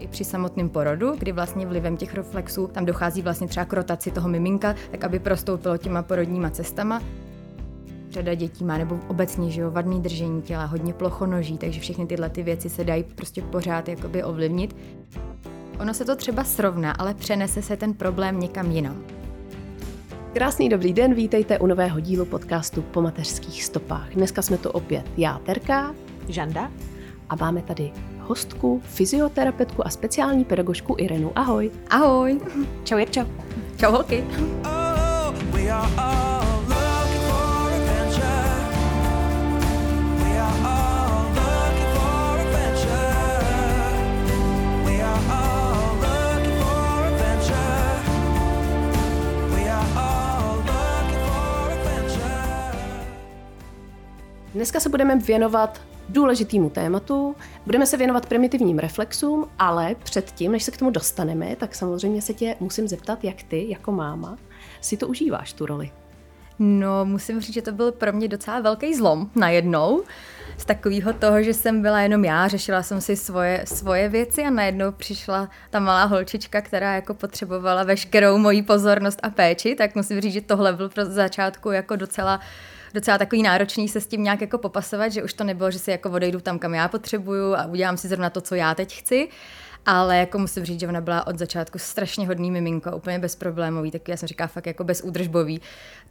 I při samotném porodu, kdy vlastně vlivem těch reflexů tam dochází vlastně třeba k rotaci toho miminka, tak aby prostoupilo těma porodníma cestama. Řada dětí má nebo obecně že jo, vadný držení těla, hodně plochonoží, takže všechny tyhle ty věci se dají prostě pořád jakoby ovlivnit. Ono se to třeba srovná, ale přenese se ten problém někam jinam. Krásný dobrý den, vítejte u nového dílu podcastu Po mateřských stopách. Dneska jsme to opět já, Terka, Žanda a máme tady hostku, fyzioterapeutku a speciální pedagožku Irenu. Ahoj. Ahoj. Čau Jirčo. Čau holky. Oh. Dneska se budeme věnovat důležitému tématu. Budeme se věnovat primitivním reflexům, ale předtím, než se k tomu dostaneme, tak samozřejmě se tě musím zeptat, jak ty, jako máma, si to užíváš, tu roli. No, musím říct, že to byl pro mě docela velký zlom najednou. Z takového toho, že jsem byla jenom já, řešila jsem si svoje, svoje věci a najednou přišla ta malá holčička, která jako potřebovala veškerou moji pozornost a péči, tak musím říct, že tohle byl pro začátku jako docela docela takový náročný se s tím nějak jako popasovat, že už to nebylo, že si jako odejdu tam, kam já potřebuju a udělám si zrovna to, co já teď chci, ale jako musím říct, že ona byla od začátku strašně hodný miminko, úplně bezproblémový, tak já jsem říká fakt jako bezúdržbový.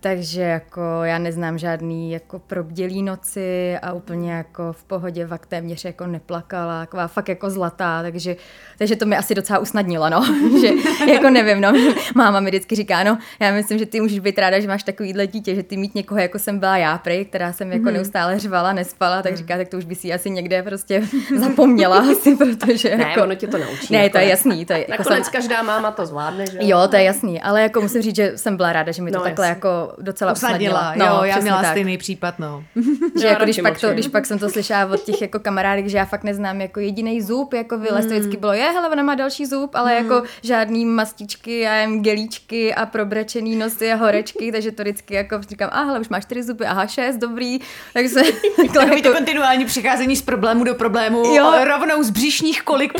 Takže jako já neznám žádný jako probdělý noci a úplně jako v pohodě fakt téměř jako neplakala, taková fakt jako zlatá, takže, takže to mi asi docela usnadnilo, no, že jako nevím, no, máma mi vždycky říká, no, já myslím, že ty můžeš být ráda, že máš takovýhle dítě, že ty mít někoho, jako jsem byla já prej, která jsem jako neustále řvala, nespala, tak říká, tak to už by si asi někde prostě zapomněla asi, protože Ne, jako... ono tě to naučí. Ne, to je jasný, to je jako Nakonec sam- každá máma to zvládne, že Jo, to je jasný, ale jako musím říct, že jsem byla ráda, že mi to No, takhle jasně. jako docela Usadila, usnadnila. jo, já měla tak. stejný případ, no. Že Já jako když pak, to, když pak jsem to slyšela od těch jako kamarádek, že já fakt neznám jako jediný zub, jako vylez, to vždycky bylo, je, hele, ona má další zub, ale jako žádný mastičky, já jem gelíčky a probrečený nosy a horečky, takže to vždycky jako říkám, a hele, už máš čtyři zuby, aha, šest, dobrý, tak se takhle Takový to jako, kontinuální přicházení z problému do problému, Jo. rovnou z břišních kolik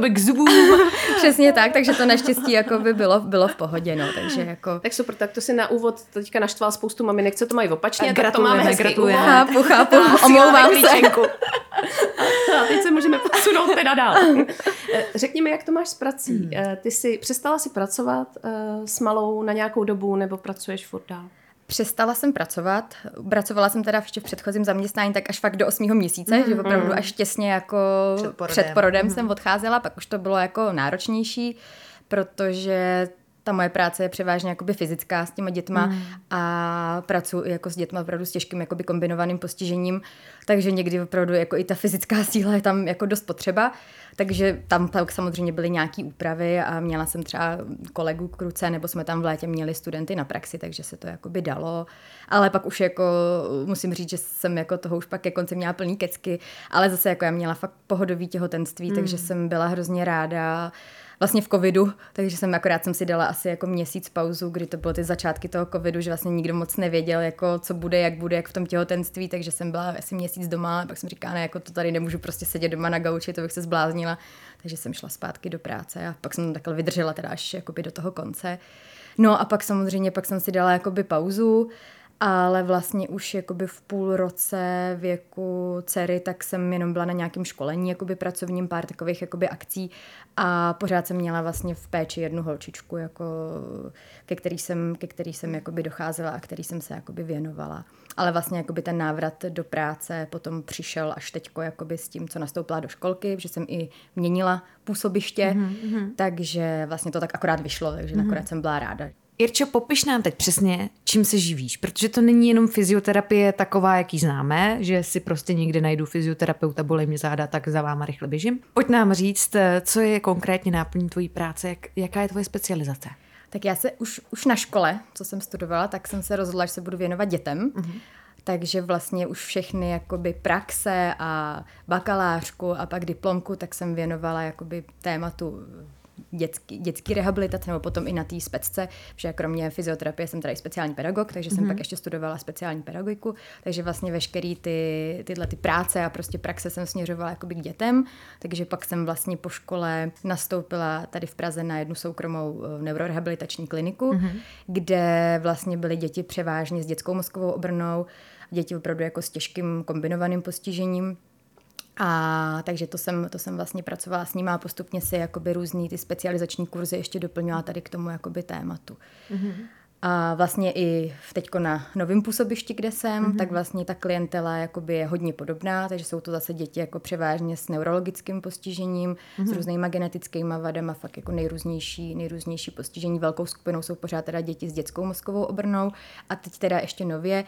přicházíme k zubům. přesně tak, takže to naštěstí jako by bylo, bylo v pohodě, no, takže jako... Tak super, tak to si na úvod teďka naštval spoustu maminek, co to mají opačně, Tak tak to gratulujeme, máme hezký gratulujeme. Chápu, chápu, omlouvám se. A teď se můžeme posunout teda dál. Eh, Řekni mi, jak to máš s prací. Eh, Ty jsi přestala si pracovat eh, s malou na nějakou dobu, nebo pracuješ furt dál? Přestala jsem pracovat. Pracovala jsem teda ještě v předchozím zaměstnání tak až fakt do osmého měsíce, mm, že opravdu až těsně jako Před porodem. před porodem mm. jsem odcházela, pak už to bylo jako náročnější, protože ta moje práce je převážně jakoby fyzická s těma dětma mm. a pracuji jako s dětma opravdu s těžkým jakoby kombinovaným postižením, takže někdy opravdu jako i ta fyzická síla je tam jako dost potřeba, takže tam pak samozřejmě byly nějaké úpravy a měla jsem třeba kolegu k ruce, nebo jsme tam v létě měli studenty na praxi, takže se to jakoby dalo, ale pak už jako musím říct, že jsem jako toho už pak ke konci měla plný kecky, ale zase jako já měla fakt pohodový těhotenství, mm. takže jsem byla hrozně ráda, vlastně v covidu, takže jsem akorát jsem si dala asi jako měsíc pauzu, kdy to bylo ty začátky toho covidu, že vlastně nikdo moc nevěděl, jako co bude, jak bude, jak v tom těhotenství, takže jsem byla asi měsíc doma, pak jsem říkala, ne, jako to tady nemůžu prostě sedět doma na gauči, to bych se zbláznila, takže jsem šla zpátky do práce a pak jsem takhle vydržela teda až jakoby do toho konce. No a pak samozřejmě, pak jsem si dala jakoby pauzu, ale vlastně už jakoby v půl roce věku dcery, tak jsem jenom byla na nějakém školení, jakoby pracovním, pár takových jakoby akcí a pořád jsem měla vlastně v péči jednu holčičku, jako, ke který jsem, ke který jsem jakoby docházela a který jsem se jakoby věnovala. Ale vlastně jakoby ten návrat do práce potom přišel až teďko jakoby s tím, co nastoupila do školky, že jsem i měnila působiště, mm-hmm. takže vlastně to tak akorát vyšlo, takže mm-hmm. nakonec jsem byla ráda. Irčo, popiš nám teď přesně, čím se živíš, protože to není jenom fyzioterapie taková, jaký známe, že si prostě někde najdu fyzioterapeuta, bolej mě záda, tak za váma rychle běžím. Pojď nám říct, eh, co je konkrétně náplní tvojí práce, jak, jaká je tvoje specializace? Tak já se už, už na škole, co jsem studovala, tak jsem se rozhodla, že se budu věnovat dětem. Mm-hmm. Takže vlastně už všechny jakoby praxe a bakalářku a pak diplomku, tak jsem věnovala jakoby tématu dětský, dětský rehabilitace nebo potom i na té specce, že kromě fyzioterapie jsem tady speciální pedagog, takže jsem pak ještě studovala speciální pedagogiku, takže vlastně veškerý ty, tyhle ty práce a prostě praxe jsem směřovala jakoby k dětem, takže pak jsem vlastně po škole nastoupila tady v Praze na jednu soukromou eh, neurorehabilitační kliniku, mm-hmm. kde vlastně byly děti převážně s dětskou mozkovou obrnou, děti opravdu jako s těžkým kombinovaným postižením. A takže to jsem, to jsem vlastně pracovala s nimi a postupně si jakoby různý ty specializační kurzy ještě doplňovala tady k tomu jakoby tématu. Mm-hmm. A vlastně i teďko na novém působišti, kde jsem, mm-hmm. tak vlastně ta klientela jakoby je hodně podobná, takže jsou to zase děti jako převážně s neurologickým postižením, mm-hmm. s různýma genetickými vadama, fakt jako nejrůznější, nejrůznější postižení. Velkou skupinou jsou pořád teda děti s dětskou mozkovou obrnou a teď teda ještě nově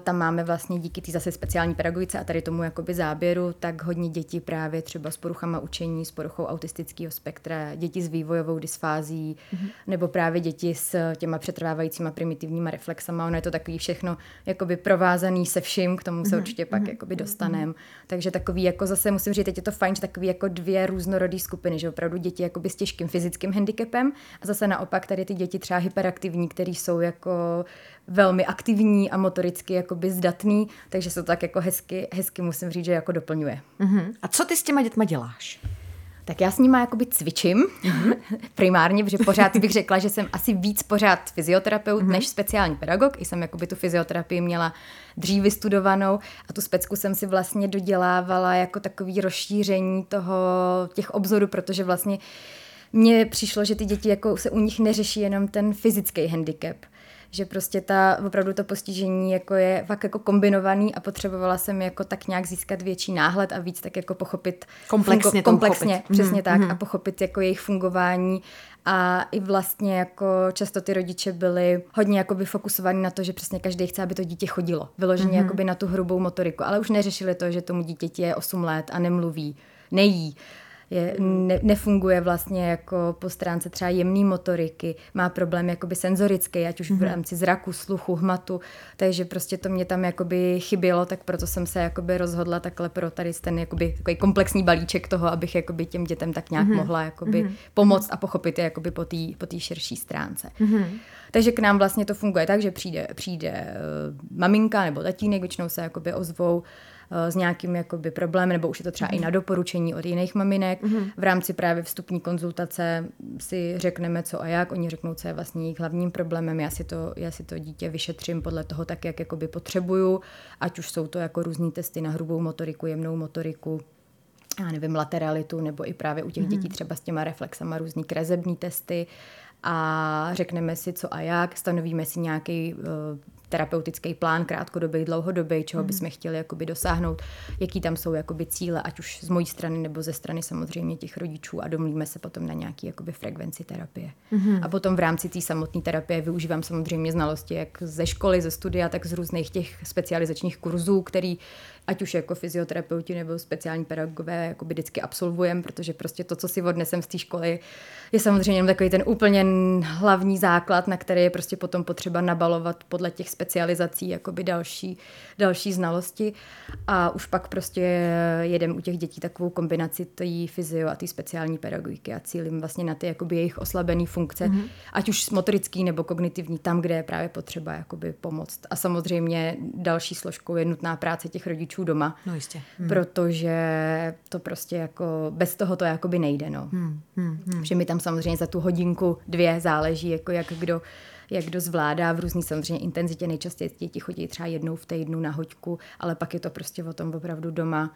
tam máme vlastně díky té zase speciální pedagogice a tady tomu jakoby záběru, tak hodně dětí právě třeba s poruchama učení, s poruchou autistického spektra, děti s vývojovou dysfází, mm-hmm. nebo právě děti s těma přetrvávajícíma primitivníma reflexama. Ono je to takový všechno jakoby provázaný se vším, k tomu se mm-hmm. určitě pak mm-hmm. jakoby dostanem. Mm-hmm. Takže takový jako zase musím říct, teď je to fajn, že takový jako dvě různorodé skupiny, že opravdu děti jakoby s těžkým fyzickým handicapem a zase naopak tady ty děti třeba hyperaktivní, které jsou jako velmi aktivní a motoricky jakoby zdatný, takže se to tak jako hezky, hezky musím říct, že jako doplňuje. Uh-huh. A co ty s těma dětma děláš? Tak já s nima jakoby cvičím mm-hmm. primárně, protože pořád bych řekla, že jsem asi víc pořád fyzioterapeut mm-hmm. než speciální pedagog. I jsem jakoby tu fyzioterapii měla dřív vystudovanou a tu specku jsem si vlastně dodělávala jako takový rozšíření toho, těch obzorů, protože vlastně mně přišlo, že ty děti jako se u nich neřeší jenom ten fyzický handicap, že prostě ta, opravdu to postižení jako je fakt jako kombinovaný a potřebovala jsem jako tak nějak získat větší náhled a víc tak jako pochopit komplexně, fungo, komplexně pochopit. přesně mm, tak mm. a pochopit jako jejich fungování a i vlastně jako často ty rodiče byli hodně jakoby fokusovaní na to, že přesně každý chce, aby to dítě chodilo. Vyloženě mm-hmm. jakoby na tu hrubou motoriku, ale už neřešili to, že tomu dítěti je 8 let a nemluví, nejí je, ne, nefunguje vlastně jako po stránce třeba jemný motoriky, má problém jakoby senzorický, ať už v rámci zraku, sluchu, hmatu, takže prostě to mě tam jakoby chybělo, tak proto jsem se jakoby rozhodla takhle pro tady ten jakoby takový komplexní balíček toho, abych jakoby těm dětem tak nějak mm-hmm. mohla jakoby mm-hmm. pomoct a pochopit je jakoby po té po tý širší stránce. Mm-hmm. Takže k nám vlastně to funguje tak, že přijde, přijde uh, maminka nebo tatínek, většinou se jakoby ozvou, s nějakým jakoby problémem, nebo už je to třeba mm. i na doporučení od jiných maminek. Mm. V rámci právě vstupní konzultace si řekneme, co a jak, oni řeknou, co je vlastně jejich hlavním problémem, já si to, já si to dítě vyšetřím podle toho tak, jak jakoby potřebuju, ať už jsou to jako různý testy na hrubou motoriku, jemnou motoriku, já nevím, lateralitu, nebo i právě u těch mm. dětí třeba s těma reflexama různý krezební testy a řekneme si, co a jak, stanovíme si nějaký uh, terapeutický plán krátkodobý, dlouhodobý, čeho mm. bychom chtěli jakoby dosáhnout, jaký tam jsou jakoby cíle, ať už z mojí strany nebo ze strany samozřejmě těch rodičů a domluvíme se potom na nějaký jakoby frekvenci terapie. Mm. A potom v rámci té samotné terapie využívám samozřejmě znalosti jak ze školy, ze studia, tak z různých těch specializačních kurzů, který ať už jako fyzioterapeuti nebo speciální pedagogové jakoby vždycky absolvujeme, protože prostě to, co si odnesem z té školy, je samozřejmě jenom takový ten úplně hlavní základ, na který je prostě potom potřeba nabalovat podle těch specializací jakoby další, další znalosti a už pak prostě jedem u těch dětí takovou kombinaci té fyzio a té speciální pedagogiky a cílím vlastně na ty jakoby jejich oslabené funkce, mm-hmm. ať už motorický nebo kognitivní, tam, kde je právě potřeba jakoby pomoct. A samozřejmě další složkou je nutná práce těch rodičů doma, no jistě. Hmm. protože to prostě jako bez toho to jakoby nejde. No. Hmm. Hmm. Hmm. Že mi tam samozřejmě za tu hodinku, dvě záleží, jako jak kdo jak kdo zvládá v různý samozřejmě intenzitě. Nejčastěji děti chodí třeba jednou v týdnu na hoďku, ale pak je to prostě o tom opravdu doma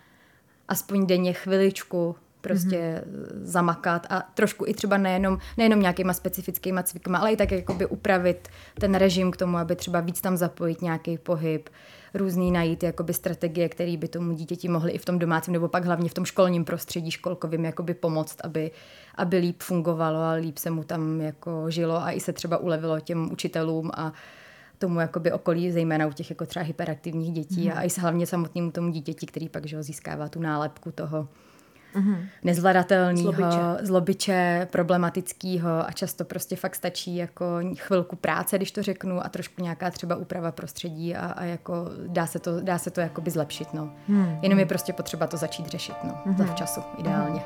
aspoň denně chviličku prostě mm-hmm. zamakat a trošku i třeba nejenom, nejenom nějakýma specifickýma cvikama, ale i tak jakoby upravit ten režim k tomu, aby třeba víc tam zapojit nějaký pohyb, různý najít jakoby strategie, které by tomu dítěti mohly i v tom domácím nebo pak hlavně v tom školním prostředí školkovým jakoby pomoct, aby, aby líp fungovalo a líp se mu tam jako žilo a i se třeba ulevilo těm učitelům a tomu jakoby okolí, zejména u těch jako třeba hyperaktivních dětí mm. a i hlavně samotnému tomu dítěti, který pak že ho, získává tu nálepku toho mm-hmm. nezvladatelného, zlobiče. zlobiče, problematického a často prostě fakt stačí jako chvilku práce, když to řeknu, a trošku nějaká třeba úprava prostředí a, a jako dá se to, dá se to jakoby zlepšit, no. Mm-hmm. Jenom je prostě potřeba to začít řešit, no, mm-hmm. za včasu, ideálně.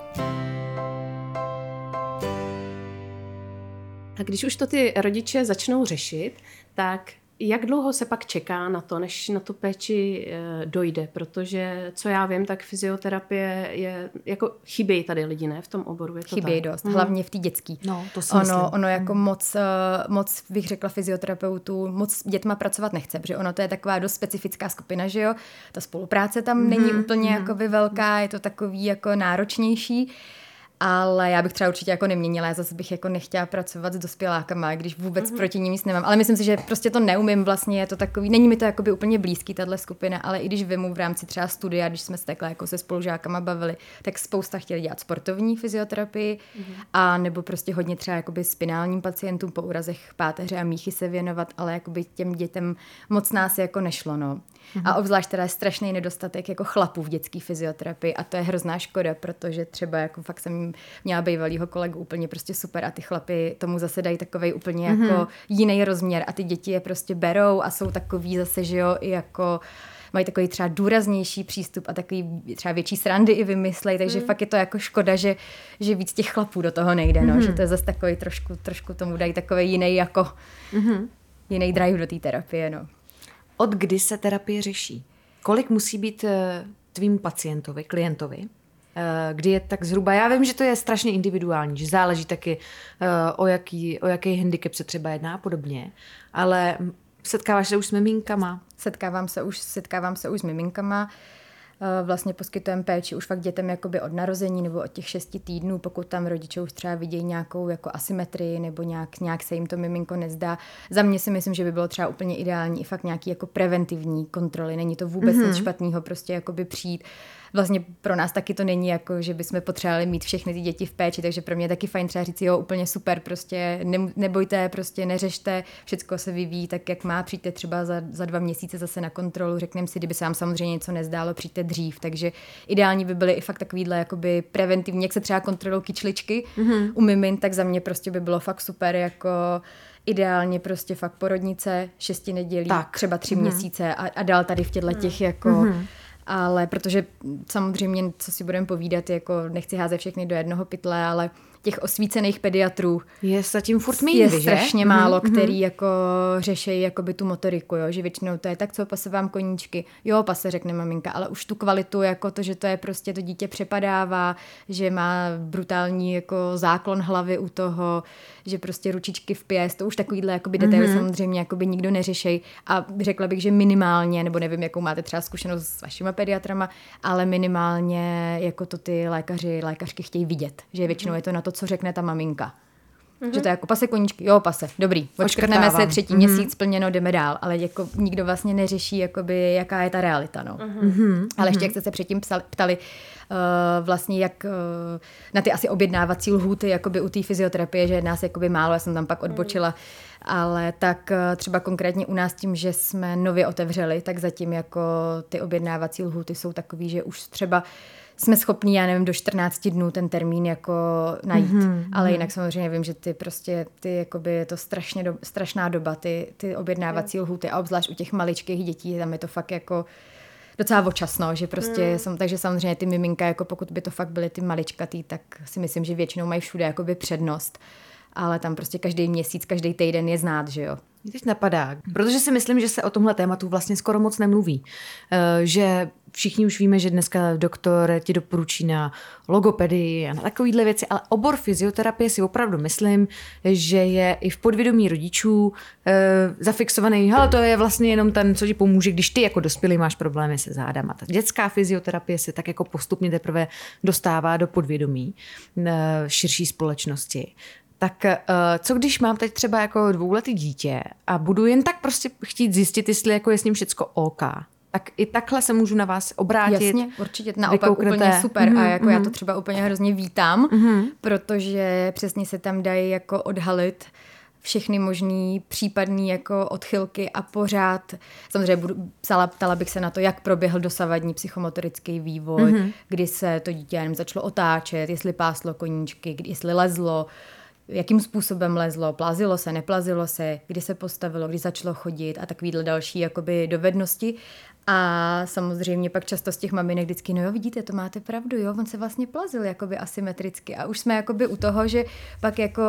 Tak když už to ty rodiče začnou řešit, tak jak dlouho se pak čeká na to, než na tu péči eh, dojde? Protože, co já vím, tak fyzioterapie je, jako chybějí tady lidi, ne, v tom oboru, je to Chybějí tak? dost, hlavně v té dětský. No, to si myslím. ono, ono jako moc, eh, moc bych řekla fyzioterapeutů, moc s dětma pracovat nechce, protože ono to je taková dost specifická skupina, že jo, ta spolupráce tam není úplně jakoby velká, je to takový jako náročnější, ale já bych třeba určitě jako neměnila, já zase bych jako nechtěla pracovat s dospělákama, když vůbec proti ním nic nemám, ale myslím si, že prostě to neumím vlastně, je to takový, není mi to jakoby úplně blízký, tahle skupina, ale i když vemu v rámci třeba studia, když jsme se takhle jako se spolužákama bavili, tak spousta chtěli dělat sportovní fyzioterapii a nebo prostě hodně třeba jakoby spinálním pacientům po úrazech páteře a míchy se věnovat, ale jakoby těm dětem moc nás jako nešlo, no. A obzvlášť teda je strašný nedostatek jako chlapů v dětské fyzioterapii a to je hrozná škoda, protože třeba jako fakt jsem měla bývalýho kolegu úplně prostě super a ty chlapy tomu zase dají takový úplně jako jiný rozměr a ty děti je prostě berou a jsou takový zase, že jo, i jako mají takový třeba důraznější přístup a takový třeba větší srandy i vymyslej, takže mm. fakt je to jako škoda, že, že víc těch chlapů do toho nejde, no, mm. že to je zase takový trošku, trošku tomu dají takový jiný jako mm. jiný drive do té terapie, no. Od kdy se terapie řeší? Kolik musí být eh, tvým pacientovi, klientovi? Eh, Kdy je tak zhruba, já vím, že to je strašně individuální, že záleží taky eh, o jaký, o jaký handicap se třeba jedná a podobně, ale setkáváš se už s miminkama, Setkávám se už, setkávám se už s miminkama. Eh, Vlastně poskytujeme péči už fakt dětem jakoby od narození nebo od těch šesti týdnů, pokud tam rodiče už třeba vidějí nějakou jako asymetrii nebo nějak, nějak se jim to miminko nezdá. Za mě si myslím, že by bylo třeba úplně ideální i fakt nějaký jako preventivní kontroly. Není to vůbec mm-hmm. nic špatného prostě jakoby přijít. Vlastně pro nás taky to není jako, že bychom potřebovali mít všechny ty děti v péči, takže pro mě je taky fajn třeba říct, jo, úplně super, prostě ne, nebojte, prostě neřešte, všechno se vyvíjí tak, jak má, přijďte třeba za, za dva měsíce zase na kontrolu, řekneme si, kdyby se vám samozřejmě něco nezdálo, přijďte dřív, takže ideální by byly i fakt takovýhle jakoby preventivní, jak se třeba kontrolují kyčličky mm-hmm. u mimin, tak za mě prostě by bylo fakt super jako ideálně prostě fakt porodnice, šesti nedělí, Tak. třeba tři mm-hmm. měsíce a, a dál tady v těchto těch jako mm-hmm ale protože samozřejmě, co si budeme povídat, jako nechci házet všechny do jednoho pytle, ale těch osvícených pediatrů je zatím furt je míň, že? strašně málo, který jako řeší jakoby tu motoriku, jo? že většinou to je tak, co pase vám koníčky. Jo, pase, řekne maminka, ale už tu kvalitu, jako to, že to je prostě to dítě přepadává, že má brutální jako záklon hlavy u toho, že prostě ručičky v pěst, to už takovýhle jakoby detaily mm-hmm. samozřejmě jakoby nikdo neřešej a řekla bych, že minimálně, nebo nevím, jakou máte třeba zkušenost s vašima pediatrama, ale minimálně jako to ty lékaři, lékařky chtějí vidět, že většinou je to na to, co řekne ta maminka. Mm-hmm. Že to je jako pase koníčky, jo, pase, dobrý, odškrtneme se třetí mm-hmm. měsíc, splněno, jdeme dál, ale jako nikdo vlastně neřeší, jakoby, jaká je ta realita, no. Mm-hmm. Ale ještě, jak jste se předtím psali, ptali, uh, vlastně jak uh, na ty asi objednávací lhůty, jakoby u té fyzioterapie, že je nás jakoby málo, já jsem tam pak odbočila, ale tak uh, třeba konkrétně u nás tím, že jsme nově otevřeli, tak zatím jako ty objednávací lhůty jsou takový, že už třeba jsme schopní, já nevím, do 14 dnů ten termín jako najít. Mm-hmm. Ale jinak samozřejmě vím, že ty prostě, ty jakoby je to strašně do, strašná doba, ty, ty objednávací lhuty a obzvlášť u těch maličkých dětí, tam je to fakt jako docela očasno, že prostě, mm. sam, takže samozřejmě ty miminka, jako pokud by to fakt byly ty maličkatý, tak si myslím, že většinou mají všude jakoby přednost. Ale tam prostě každý měsíc, každý týden je znát, že jo. Mě teď napadá, protože si myslím, že se o tomhle tématu vlastně skoro moc nemluví. Eh, Že všichni už víme, že dneska doktor ti doporučí na logopedii a na takovýhle věci, ale obor fyzioterapie si opravdu myslím, že je i v podvědomí rodičů e, zafixovaný, hele, to je vlastně jenom ten, co ti pomůže, když ty jako dospělý máš problémy se zádama. Ta dětská fyzioterapie se tak jako postupně teprve dostává do podvědomí e, širší společnosti. Tak uh, co když mám teď třeba jako dvouletý dítě a budu jen tak prostě chtít zjistit, jestli jako je s ním všecko OK. Tak i takhle se můžu na vás obrátit. Jasně, určitě, naopak vykouknete. úplně super mm-hmm, a jako mm-hmm. já to třeba úplně hrozně vítám, mm-hmm. protože přesně se tam dají jako odhalit všechny možný případný jako odchylky a pořád, samozřejmě budu, psala, ptala bych se na to, jak proběhl dosavadní psychomotorický vývoj, mm-hmm. kdy se to dítě jenom začalo otáčet, jestli páslo koníčky, kdy, jestli lezlo, jakým způsobem lezlo, plazilo se, neplazilo se, kdy se postavilo, kdy začalo chodit? A takovýhle další jakoby dovednosti. A samozřejmě pak často z těch maminek vždycky, no jo, vidíte, to máte pravdu, jo, on se vlastně plazil jakoby asymetricky. A už jsme jakoby u toho, že pak jako,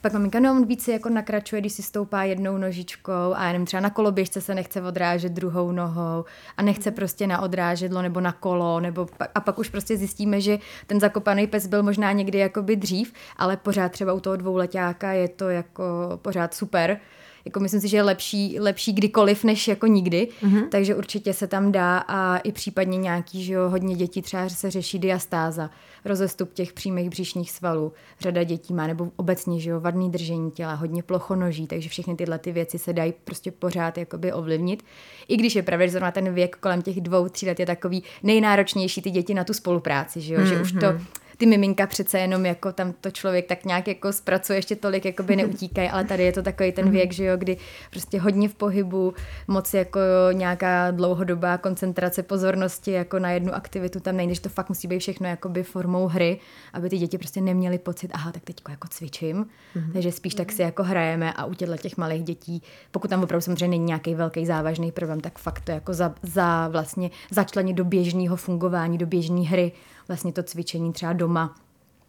pak maminka, no on více jako nakračuje, když si stoupá jednou nožičkou a jenom třeba na koloběžce se nechce odrážet druhou nohou a nechce prostě na odrážedlo nebo na kolo, nebo a pak už prostě zjistíme, že ten zakopaný pes byl možná někdy jakoby dřív, ale pořád třeba u toho dvouletáka je to jako pořád super, jako myslím si, že je lepší, lepší kdykoliv, než jako nikdy, mm-hmm. takže určitě se tam dá a i případně nějaký, že jo, hodně dětí třeba se řeší diastáza, rozestup těch přímých břišních svalů, řada dětí má, nebo obecně, že jo, vadný držení těla, hodně plochonoží, takže všechny tyhle ty věci se dají prostě pořád jakoby ovlivnit. I když je pravda, že zrovna ten věk kolem těch dvou, tří let je takový nejnáročnější ty děti na tu spolupráci, že jo, mm-hmm. že už to ty miminka přece jenom jako tam to člověk tak nějak jako zpracuje, ještě tolik jako by neutíkají, ale tady je to takový ten věk, že jo, kdy prostě hodně v pohybu, moc jako nějaká dlouhodobá koncentrace pozornosti jako na jednu aktivitu tam nejde, že to fakt musí být všechno jakoby formou hry, aby ty děti prostě neměly pocit, aha, tak teď jako cvičím, mm-hmm. takže spíš tak si jako hrajeme a u těchto těch malých dětí, pokud tam opravdu samozřejmě není nějaký velký závažný problém, tak fakt to jako za, za vlastně začlenit do běžného fungování, do běžné hry, vlastně to cvičení třeba doma,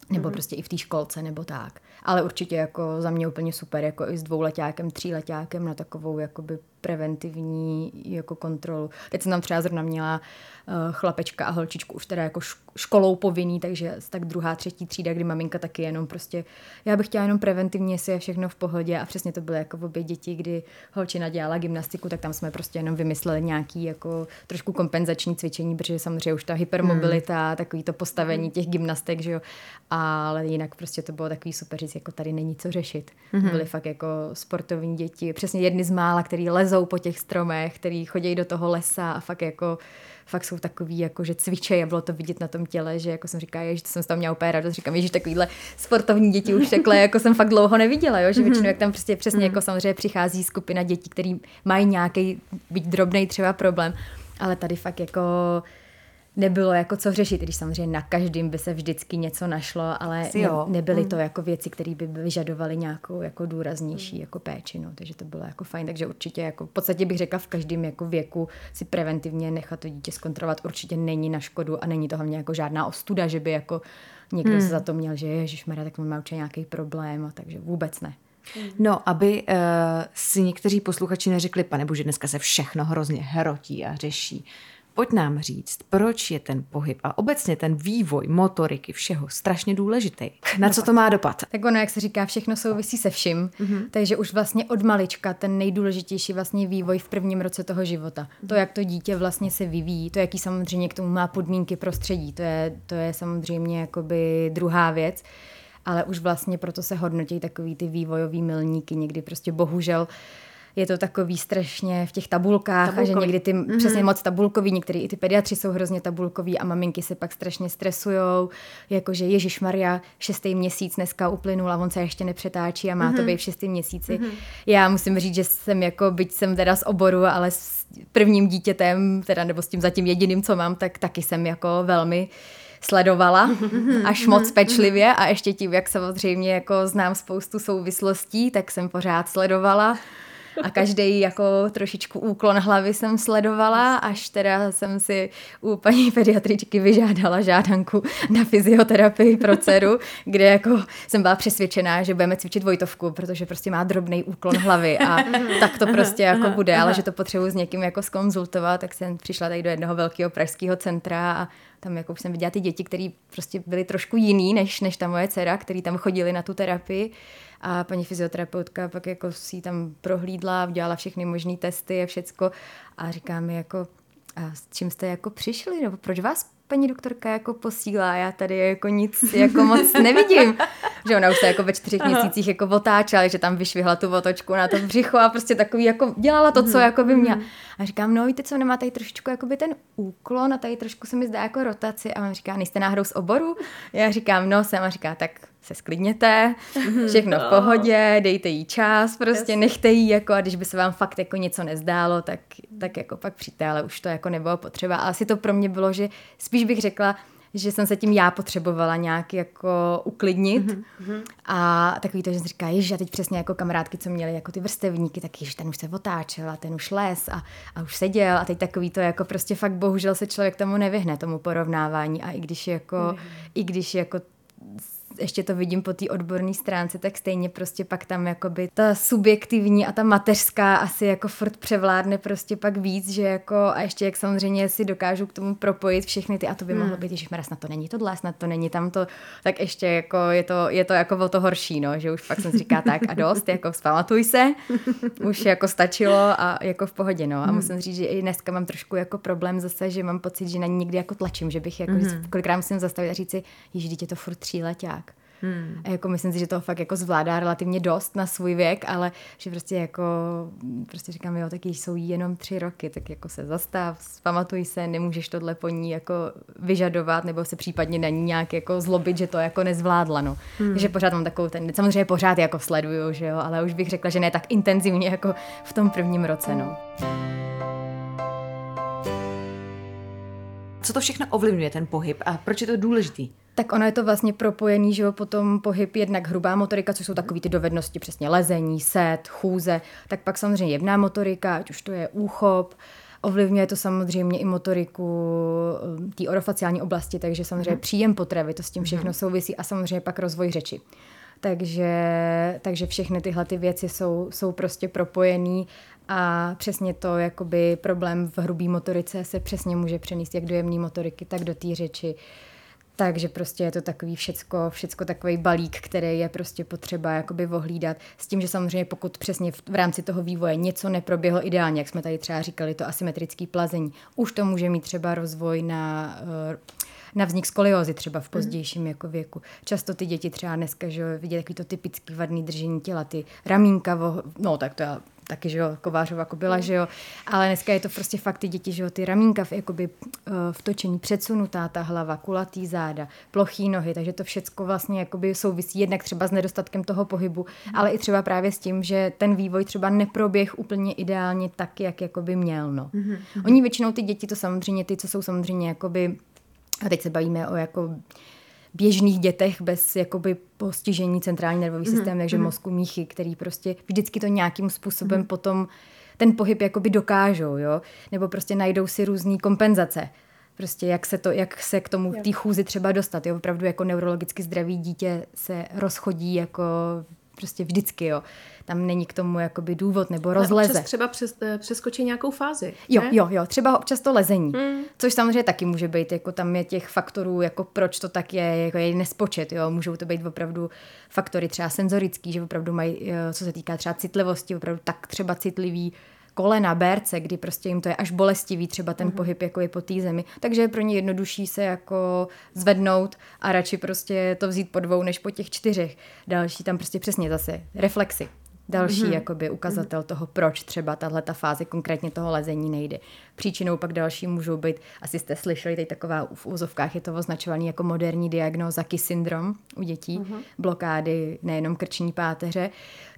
nebo mm-hmm. prostě i v té školce, nebo tak. Ale určitě jako za mě úplně super, jako i s dvouletákem, tříletákem na takovou jakoby preventivní jako kontrolu. Teď jsem tam třeba zrovna měla uh, chlapečka a holčičku už teda jako školou povinný, takže tak druhá, třetí třída, kdy maminka taky jenom prostě, já bych chtěla jenom preventivně, jestli je všechno v pohodě a přesně to byly jako v obě děti, kdy holčina dělala gymnastiku, tak tam jsme prostě jenom vymysleli nějaký jako trošku kompenzační cvičení, protože samozřejmě už ta hypermobilita, hmm. takový to postavení těch gymnastek, že jo, ale jinak prostě to bylo takový super říct, jako tady není co řešit. Hmm. Byly fakt jako sportovní děti, přesně jedny z mála, který lezou po těch stromech, který chodí do toho lesa a fakt jako fakt jsou takový, jako že cvičej a bylo to vidět na tom těle, že jako jsem říkala, že to jsem tam měla úplně radost, říkám, že takovýhle sportovní děti už takhle jako jsem fakt dlouho neviděla, jo? že většinou jak tam prostě přesně jako samozřejmě přichází skupina dětí, který mají nějaký, být drobný třeba problém, ale tady fakt jako nebylo jako co řešit, když samozřejmě na každém by se vždycky něco našlo, ale ne, nebyly to jako věci, které by vyžadovaly nějakou jako důraznější jako péči, no, takže to bylo jako fajn, takže určitě jako v podstatě bych řekla v každém jako věku si preventivně nechat to dítě zkontrolovat určitě není na škodu a není to hlavně jako žádná ostuda, že by jako někdo hmm. se za to měl, že Ježíš tak on má určitě nějaký problém, a takže vůbec ne. No, aby uh, si někteří posluchači neřekli, pane bože, dneska se všechno hrozně hrotí a řeší. Pojď nám říct, proč je ten pohyb a obecně ten vývoj motoriky všeho strašně důležitý. Na co to má dopad? Tak ono, jak se říká, všechno souvisí se vším, mm-hmm. takže už vlastně od malička ten nejdůležitější vlastně vývoj v prvním roce toho života. Mm-hmm. To, jak to dítě vlastně se vyvíjí, to, jaký samozřejmě k tomu má podmínky prostředí, to je, to je samozřejmě jakoby druhá věc ale už vlastně proto se hodnotí takový ty vývojový milníky, někdy prostě bohužel uh, je to takový strašně v těch tabulkách Tabulkový. a že někdy ty mm-hmm. přesně moc tabulkový, některý i ty pediatři jsou hrozně tabulkoví a maminky se pak strašně stresujou, jakože Ježíš Maria, šestý měsíc dneska uplynul a on se ještě nepřetáčí a má mm-hmm. to být v šestém měsíci. Mm-hmm. Já musím říct, že jsem jako, byť jsem teda z oboru, ale s prvním dítětem, teda nebo s tím zatím jediným, co mám, tak taky jsem jako velmi sledovala až moc pečlivě a ještě tím, jak samozřejmě jako znám spoustu souvislostí, tak jsem pořád sledovala a každý jako trošičku úklon hlavy jsem sledovala, až teda jsem si u paní pediatričky vyžádala žádanku na fyzioterapii pro dceru, kde jako jsem byla přesvědčená, že budeme cvičit Vojtovku, protože prostě má drobný úklon hlavy a tak to prostě jako bude, ale že to potřebuji s někým jako skonzultovat, tak jsem přišla tady do jednoho velkého pražského centra a tam jako už jsem viděla ty děti, které prostě byly trošku jiný než, než ta moje dcera, který tam chodili na tu terapii a paní fyzioterapeutka pak jako si tam prohlídla, udělala všechny možné testy a všecko a říká mi jako, a s čím jste jako přišli, nebo proč vás paní doktorka jako posílá, já tady jako nic jako moc nevidím. že ona už se jako ve čtyřech Aha. měsících jako otáčela, že tam vyšvihla tu otočku na to břicho a prostě takový jako dělala to, co mhm. jako by měla. Mhm. A říkám, no víte co, nemá tady trošičku jako by ten úklon a tady trošku se mi zdá jako rotaci a on říká, nejste náhodou z oboru? Já říkám, no jsem a říká, tak se sklidněte, mhm. všechno v pohodě, dejte jí čas, prostě nechte jí jako a když by se vám fakt jako něco nezdálo, tak, tak jako pak přijďte, ale už to jako nebylo potřeba. A asi to pro mě bylo, že spíš bych řekla, že jsem se tím já potřebovala nějak jako uklidnit mm-hmm. a takový to, že jsem říká, že a teď přesně jako kamarádky, co měly jako ty vrstevníky, tak jež ten už se otáčel a ten už les a, a už seděl a teď takový to jako prostě fakt bohužel se člověk tomu nevyhne, tomu porovnávání a i když jako, mm-hmm. i když jako ještě to vidím po té odborné stránce, tak stejně prostě pak tam jakoby ta subjektivní a ta mateřská asi jako furt převládne prostě pak víc, že jako a ještě jak samozřejmě si dokážu k tomu propojit všechny ty a to by mohlo být, že snad to není tohle, snad to není tamto, tak ještě jako je to, je to jako o to horší, no, že už pak jsem si říká tak a dost, jako vzpamatuj se, už jako stačilo a jako v pohodě, no. A musím říct, že i dneska mám trošku jako problém zase, že mám pocit, že na ní někdy jako tlačím, že bych jako mm-hmm. kolikrát musím zastavit a říct si, je to furt tříleták. Hmm. A jako myslím si, že to fakt jako zvládá relativně dost na svůj věk, ale že prostě jako, prostě říkám, jo, tak jsou jenom tři roky, tak jako se zastav, pamatuj se, nemůžeš tohle po ní jako vyžadovat, nebo se případně na ní nějak jako zlobit, že to jako nezvládla, no. Hmm. Takže pořád mám takovou ten, samozřejmě pořád jako sleduju, že jo, ale už bych řekla, že ne tak intenzivně jako v tom prvním roce, no. Co to všechno ovlivňuje ten pohyb a proč je to důležitý? Tak ono je to vlastně propojený, že jo, potom pohyb jednak hrubá motorika, což jsou takové ty dovednosti, přesně lezení, set, chůze, tak pak samozřejmě jevná motorika, ať už to je úchop, Ovlivňuje to samozřejmě i motoriku um, té orofaciální oblasti, takže samozřejmě mm. příjem potravy, to s tím všechno souvisí a samozřejmě pak rozvoj řeči. Takže, takže všechny tyhle ty věci jsou, jsou prostě propojený a přesně to, jakoby problém v hrubý motorice se přesně může přenést jak do jemné motoriky, tak do té řeči. Takže prostě je to takový všecko, všecko takový balík, který je prostě potřeba jakoby vohlídat. S tím, že samozřejmě pokud přesně v, v rámci toho vývoje něco neproběhlo ideálně, jak jsme tady třeba říkali, to asymetrický plazení, už to může mít třeba rozvoj na uh, na vznik skoliozy třeba v pozdějším jako věku. Často ty děti třeba dneska, že vidí takový to typický vadný držení těla, ty ramínka, vo, no tak to já taky, že jo, Kovářova byla, že jo, ale dneska je to prostě fakt ty děti, že jo, ty ramínka v, jakoby uh, v točení, předsunutá ta hlava, kulatý záda, plochý nohy, takže to všecko vlastně jakoby souvisí jednak třeba s nedostatkem toho pohybu, mm. ale i třeba právě s tím, že ten vývoj třeba neproběh úplně ideálně tak, jak jakoby měl, no. Mm. Oni většinou ty děti, to samozřejmě ty, co jsou samozřejmě jakoby, a teď se bavíme o jako běžných dětech bez jakoby postižení centrální nervový mm-hmm. systém, takže mm-hmm. mozku míchy, který prostě vždycky to nějakým způsobem mm-hmm. potom ten pohyb jakoby dokážou, jo? Nebo prostě najdou si různé kompenzace. Prostě jak se, to, jak se k tomu té chůzi třeba dostat. Jo? Opravdu jako neurologicky zdravý dítě se rozchodí jako prostě vždycky, jo. Tam není k tomu jakoby důvod nebo rozleze. Občas třeba přes, eh, přeskočí nějakou fázi. Jo, ne? jo, jo, třeba občas to lezení, hmm. což samozřejmě taky může být, jako tam je těch faktorů, jako proč to tak je, jako je nespočet, jo, můžou to být opravdu faktory třeba senzorický, že opravdu mají, eh, co se týká třeba citlivosti, opravdu tak třeba citlivý, kolena, berce, kdy prostě jim to je až bolestivý, třeba ten mm-hmm. pohyb jako je po té zemi. Takže je pro ně jednodušší se jako zvednout a radši prostě to vzít po dvou, než po těch čtyřech. Další tam prostě přesně zase reflexy. Další mm-hmm. jakoby ukazatel mm-hmm. toho, proč třeba tahle ta fáze konkrétně toho lezení nejde. Příčinou pak další můžou být, asi jste slyšeli, teď taková v úzovkách je to označovaný jako moderní diagnóza KY syndrom u dětí, mm-hmm. blokády nejenom krční páteře.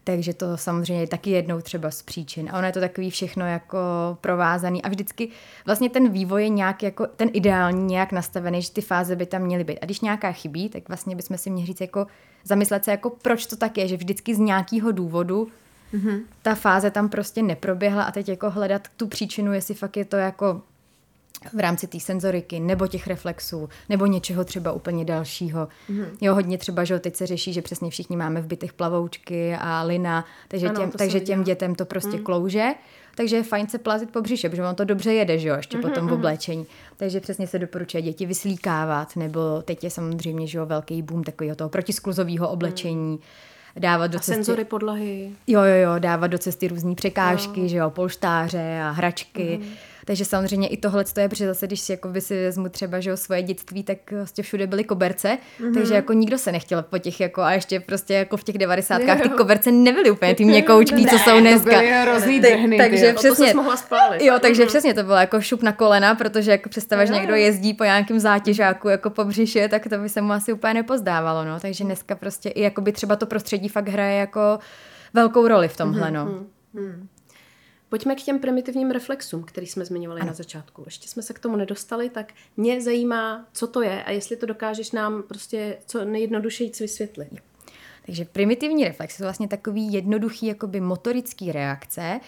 Takže to samozřejmě je taky jednou třeba z příčin. A ono je to takový všechno jako provázaný a vždycky vlastně ten vývoj je nějak jako ten ideální nějak nastavený, že ty fáze by tam měly být. A když nějaká chybí, tak vlastně bychom si měli říct jako zamyslet se jako proč to tak je, že vždycky z nějakého důvodu mm-hmm. ta fáze tam prostě neproběhla a teď jako hledat tu příčinu, jestli fakt je to jako v rámci té senzoriky, nebo těch reflexů, nebo něčeho třeba úplně dalšího. Mm-hmm. Jo, hodně třeba, že teď se řeší, že přesně všichni máme v bytech plavoučky a lina, takže, ano, těm, takže těm dětem to prostě mm. klouže. Takže je fajn se plazit po břiše, protože on to dobře jede, že jo, ještě mm-hmm, potom v mhm. oblečení. Takže přesně se doporučuje děti vyslíkávat, nebo teď je samozřejmě, že jo, velký boom takového toho protiskluzového oblečení. Mm dávat do a cesty... senzory podlahy. Jo, jo, jo, dávat do cesty různé překážky, jo. že jo, polštáře a hračky. Mm. Takže samozřejmě i tohle je, protože zase, když si, jako by si vezmu třeba že o svoje dětství, tak vlastně všude byly koberce, mm-hmm. takže jako nikdo se nechtěl po těch jako a ještě prostě jako v těch devadesátkách ty koberce nebyly úplně ty měkoučký, co jsou dneska. To byly hrozný drhny, takže přesně, to mohla spálit. Jo, takže mm-hmm. přesně to bylo jako šup na kolena, protože jako představa, že někdo jezdí po nějakém zátěžáku jako po břiše, tak to by se mu asi úplně nepozdávalo, no. Takže dneska prostě i jako by třeba to prostředí fakt hraje jako velkou roli v tomhle, mm-hmm. no. Mm-hmm. Pojďme k těm primitivním reflexům, který jsme zmiňovali ano. na začátku. Ještě jsme se k tomu nedostali, tak mě zajímá, co to je a jestli to dokážeš nám prostě co nejjednodušeji vysvětlit. Takže primitivní reflex jsou vlastně takový jednoduchý jakoby motorický reakce,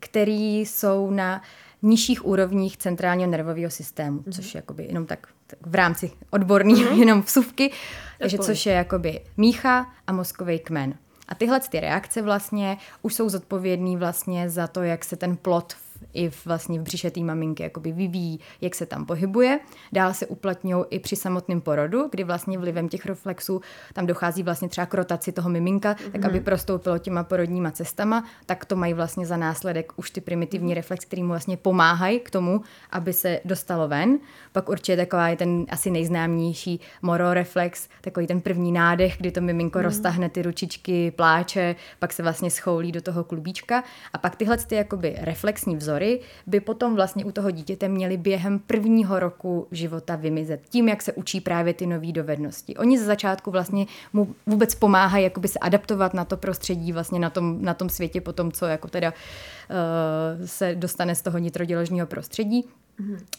který jsou na nižších úrovních centrálního nervového systému, mm-hmm. což je jakoby jenom tak, tak v rámci odborný, mm-hmm. jenom vsuvky, takže což je jakoby mícha a mozkový kmen. A tyhle ty reakce vlastně už jsou zodpovědný vlastně za to, jak se ten plod v i v, vlastně v břiše té maminky jakoby vyvíjí, jak se tam pohybuje. Dál se uplatňují i při samotném porodu, kdy vlastně vlivem těch reflexů tam dochází vlastně třeba k rotaci toho miminka, mm-hmm. tak aby prostoupilo těma porodníma cestama, tak to mají vlastně za následek už ty primitivní reflex, který mu vlastně pomáhají k tomu, aby se dostalo ven. Pak určitě taková je ten asi nejznámější mororeflex, takový ten první nádech, kdy to miminko mm-hmm. roztahne ty ručičky, pláče, pak se vlastně schoulí do toho klubíčka a pak tyhle ty jakoby reflexní vzory by potom vlastně u toho dítěte měly během prvního roku života vymizet. Tím, jak se učí právě ty nové dovednosti. Oni ze začátku vlastně mu vůbec pomáhají jakoby se adaptovat na to prostředí, vlastně na tom, na tom světě po tom, co jako teda uh, se dostane z toho nitroděložního prostředí.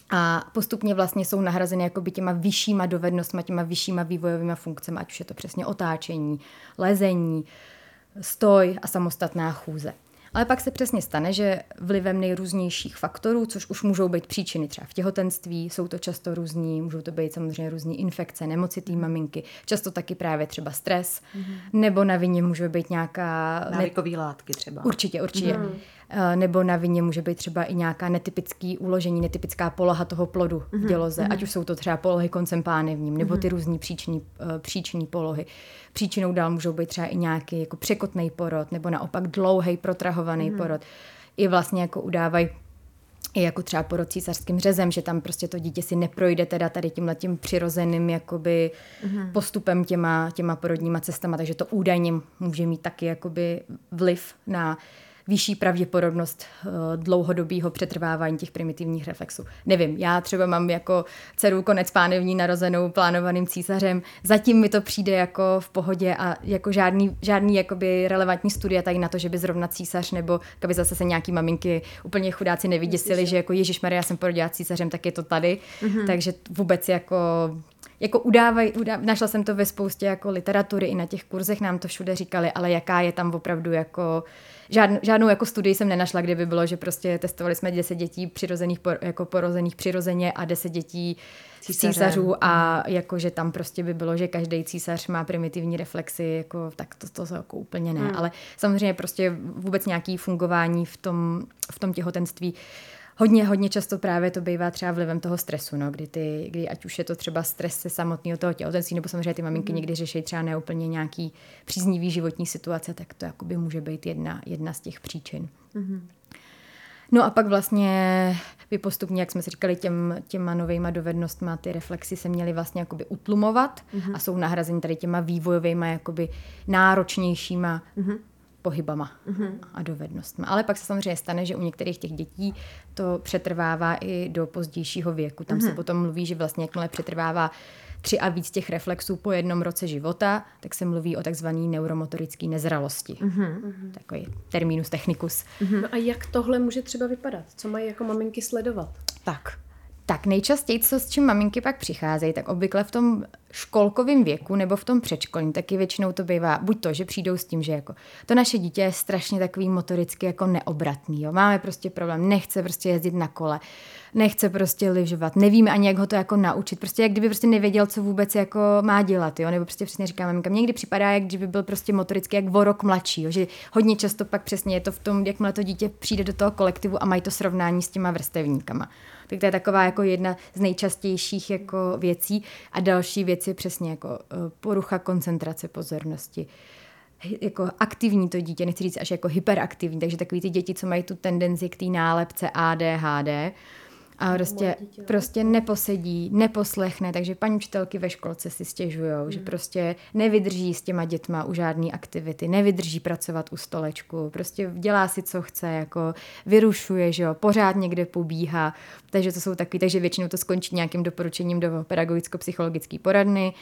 A postupně vlastně jsou nahrazeny jakoby těma vyššíma dovednostmi, těma vyššíma vývojovými funkcemi, ať už je to přesně otáčení, lezení, stoj a samostatná chůze. Ale pak se přesně stane, že vlivem nejrůznějších faktorů, což už můžou být příčiny třeba v těhotenství, jsou to často různí, můžou to být samozřejmě různí infekce, nemoci té maminky, často taky právě třeba stres, mm-hmm. nebo na vině může být nějaká... Návykové látky třeba. Určitě, určitě. Mm. Nebo na vině může být třeba i nějaká netypické uložení, netypická poloha toho plodu v Mhm, děloze, mm-hmm. ať už jsou to třeba polohy koncempány v ním, nebo ty různý příčný, eh, příčný polohy. Příčinou dál můžou být třeba i nějaký jako překotný porod, nebo naopak dlouhý protrahovaný mm-hmm. porod. I vlastně jako udávají i jako třeba porod císařským řezem, že tam prostě to dítě si neprojde teda tady tímhle tím přirozeným jakoby mm-hmm. postupem těma, těma porodníma cestama, takže to údajně může mít taky jakoby vliv na vyšší pravděpodobnost uh, dlouhodobého přetrvávání těch primitivních reflexů. Nevím, já třeba mám jako dceru konec pánevní narozenou plánovaným císařem, zatím mi to přijde jako v pohodě a jako žádný, žádný jakoby relevantní studia tady na to, že by zrovna císař nebo aby zase se nějaký maminky úplně chudáci nevyděsili, že jako Ježíš Maria, jsem porodila císařem, tak je to tady. Mm-hmm. Takže vůbec jako jako udávaj, udávaj, našla jsem to ve spoustě jako literatury, i na těch kurzech nám to všude říkali, ale jaká je tam opravdu jako, žádnou, žádnou jako studii jsem nenašla, kde by bylo, že prostě testovali jsme 10 dětí přirozených, jako porozených přirozeně a 10 dětí Císařem. císařů a jako, že tam prostě by bylo, že každý císař má primitivní reflexy, jako, tak to, to, jako úplně ne. Hmm. Ale samozřejmě prostě vůbec nějaký fungování v tom, v tom těhotenství Hodně, hodně často právě to bývá třeba vlivem toho stresu, no, kdy, ty, kdy ať už je to třeba stres se samotného toho těhotenství, nebo samozřejmě ty maminky někdy řeší třeba neúplně nějaký příznivý životní situace, tak to jakoby může být jedna, jedna z těch příčin. No a pak vlastně by postupně, jak jsme si říkali, těm, těma novejma dovednostma ty reflexy se měly vlastně jakoby utlumovat mm-hmm. a jsou nahrazeny tady těma vývojovými jakoby náročnějšíma mm-hmm pohybama mm-hmm. a dovednostmi. Ale pak se samozřejmě stane, že u některých těch dětí to přetrvává i do pozdějšího věku. Tam mm-hmm. se potom mluví, že vlastně jakmile přetrvává tři a víc těch reflexů po jednom roce života, tak se mluví o takzvané neuromotorické nezralosti. Mm-hmm. Takový terminus technicus. Mm-hmm. No a jak tohle může třeba vypadat? Co mají jako maminky sledovat? Tak. Tak nejčastěji, co s čím maminky pak přicházejí, tak obvykle v tom školkovém věku nebo v tom předškolním, taky většinou to bývá buď to, že přijdou s tím, že jako to naše dítě je strašně takový motoricky jako neobratný. Jo. Máme prostě problém, nechce prostě jezdit na kole, nechce prostě lyžovat, nevíme ani, jak ho to jako naučit. Prostě jak kdyby prostě nevěděl, co vůbec jako má dělat, jo. Nebo prostě přesně říká maminka, někdy připadá, jak kdyby byl prostě motoricky jak o rok mladší, jo. že hodně často pak přesně je to v tom, jakmile to dítě přijde do toho kolektivu a mají to srovnání s těma vrstevníkama. Tak to je taková jako jedna z nejčastějších jako věcí. A další věc je přesně jako eh, porucha koncentrace pozornosti. Jako aktivní to dítě, nechci říct až jako hyperaktivní, takže takový ty děti, co mají tu tendenci k té nálepce ADHD, a prostě, prostě neposedí, neposlechne, takže paní učitelky ve školce si stěžují, hmm. že prostě nevydrží s těma dětma u žádné aktivity, nevydrží pracovat u stolečku, prostě dělá si, co chce, jako vyrušuje, že jo, pořád někde pobíhá, takže to jsou takový, takže většinou to skončí nějakým doporučením do pedagogicko-psychologické poradny,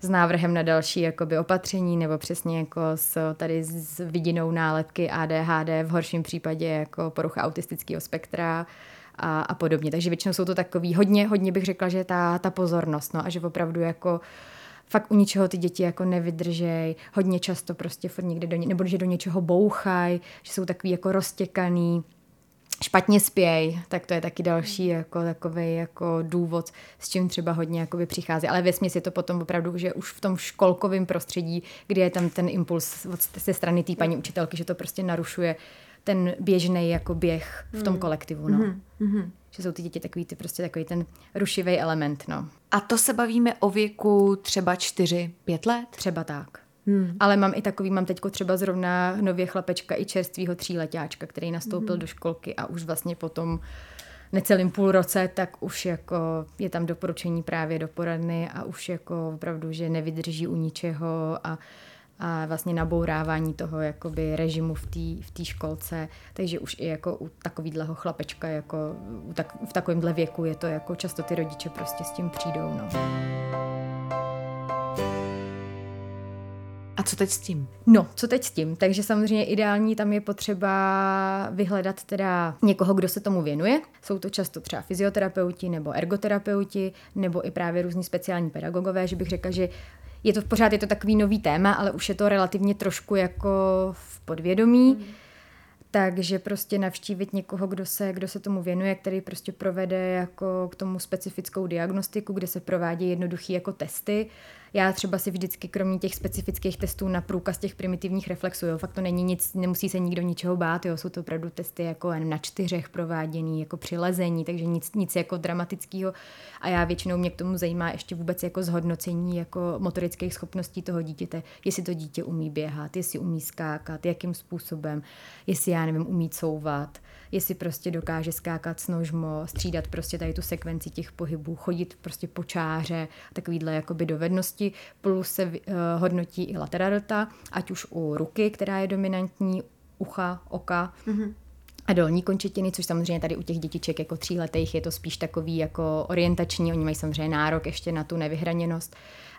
s návrhem na další jakoby opatření nebo přesně jako s, tady s vidinou nálepky ADHD, v horším případě jako porucha autistického spektra a, a podobně. Takže většinou jsou to takový, hodně, hodně bych řekla, že ta, ta pozornost, no a že opravdu jako fakt u ničeho ty děti jako nevydržej, hodně často prostě furt někde do ně, nebo že do něčeho bouchaj, že jsou takový jako roztěkaný, špatně spěj, tak to je taky další jako takový jako důvod, s čím třeba hodně jakoby přichází. Ale ve je to potom opravdu, že už v tom školkovém prostředí, kdy je tam ten impuls od, ze strany té paní učitelky, že to prostě narušuje ten běžný jako běh v tom kolektivu. No. Mm-hmm. Že jsou ty děti takový, ty prostě takový ten rušivý element. No. A to se bavíme o věku třeba 4-5 let? Třeba tak. Hmm. Ale mám i takový, mám teďko třeba zrovna nově chlapečka i čerstvýho tříletáčka, který nastoupil hmm. do školky a už vlastně potom necelým půl roce, tak už jako je tam doporučení právě do poradny a už jako opravdu, že nevydrží u ničeho a a vlastně nabourávání toho jakoby režimu v té v tý školce, takže už i jako u takovýhleho chlapečka jako u tak, v takovémhle věku je to jako často ty rodiče prostě s tím přijdou. No. A co teď s tím? No, co teď s tím? Takže samozřejmě ideální tam je potřeba vyhledat teda někoho, kdo se tomu věnuje. Jsou to často třeba fyzioterapeuti nebo ergoterapeuti, nebo i právě různí speciální pedagogové, že bych řekla, že je to pořád je to takový nový téma, ale už je to relativně trošku jako v podvědomí. Mm. Takže prostě navštívit někoho, kdo se, kdo se tomu věnuje, který prostě provede jako k tomu specifickou diagnostiku, kde se provádí jednoduché jako testy já třeba si vždycky, kromě těch specifických testů na průkaz těch primitivních reflexů, jo, fakt to není nic, nemusí se nikdo ničeho bát, jo, jsou to opravdu testy jako na čtyřech prováděný, jako při lezení, takže nic, nic jako dramatického. A já většinou mě k tomu zajímá ještě vůbec jako zhodnocení jako motorických schopností toho dítěte, jestli to dítě umí běhat, jestli umí skákat, jakým způsobem, jestli já nevím, umí couvat, jestli prostě dokáže skákat s nožmo, střídat prostě tady tu sekvenci těch pohybů, chodit prostě po čáře, takovýhle jakoby dovednosti, plus se uh, hodnotí i lateralita, ať už u ruky, která je dominantní, ucha, oka, mm-hmm a dolní končetiny, což samozřejmě tady u těch dětiček jako tříletých je to spíš takový jako orientační, oni mají samozřejmě nárok ještě na tu nevyhraněnost.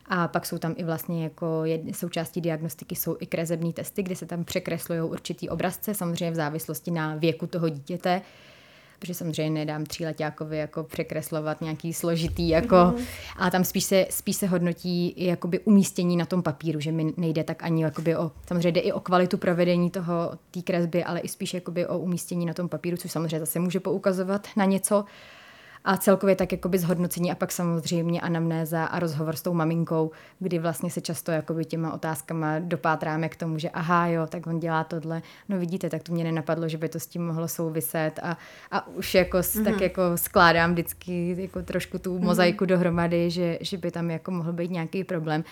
A pak jsou tam i vlastně jako jedny, součástí diagnostiky jsou i kresební testy, kde se tam překreslují určitý obrazce, samozřejmě v závislosti na věku toho dítěte protože samozřejmě nedám tříletákovi jako překreslovat nějaký složitý, jako, mm-hmm. a tam spíš se, spíš se hodnotí i jakoby umístění na tom papíru, že mi nejde tak ani jakoby o, samozřejmě jde i o kvalitu provedení toho, té kresby, ale i spíš jakoby o umístění na tom papíru, což samozřejmě zase může poukazovat na něco, a celkově tak jakoby zhodnocení a pak samozřejmě anamnéza a rozhovor s tou maminkou, kdy vlastně se často jakoby těma otázkama dopátráme k tomu, že aha jo, tak on dělá tohle, no vidíte, tak to mě nenapadlo, že by to s tím mohlo souviset a, a už jako mm-hmm. tak jako skládám vždycky jako trošku tu mhm. mozaiku mm-hmm. dohromady, že, že by tam jako mohl být nějaký problém.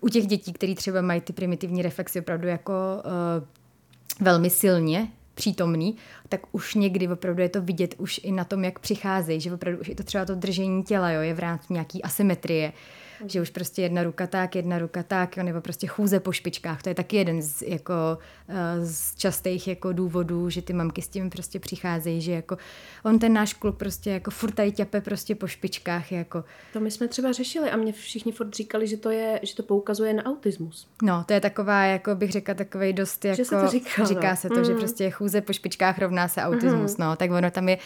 U těch dětí, které třeba mají ty primitivní reflexy opravdu jako uh, velmi silně, přítomný, tak už někdy opravdu je to vidět už i na tom, jak přicházejí, že opravdu už je to třeba to držení těla, jo, je v rámci nějaký asymetrie, mm. že už prostě jedna ruka tak, jedna ruka tak, jo, nebo prostě chůze po špičkách, to je taky jeden z, jako, eh, z častých jako důvodů, že ty mamky s tím prostě přicházejí, že jako on ten náš kluk prostě jako furt tady ťape prostě po špičkách, jako. To my jsme třeba řešili a mě všichni furt říkali, že to je, že to poukazuje na autismus. No, to je taková, jako bych řekla, takový dost jako, že se to jako říká, říká se to, mm. že prostě chůze po špičkách rovná se autismus, mm. no, tak ono tam je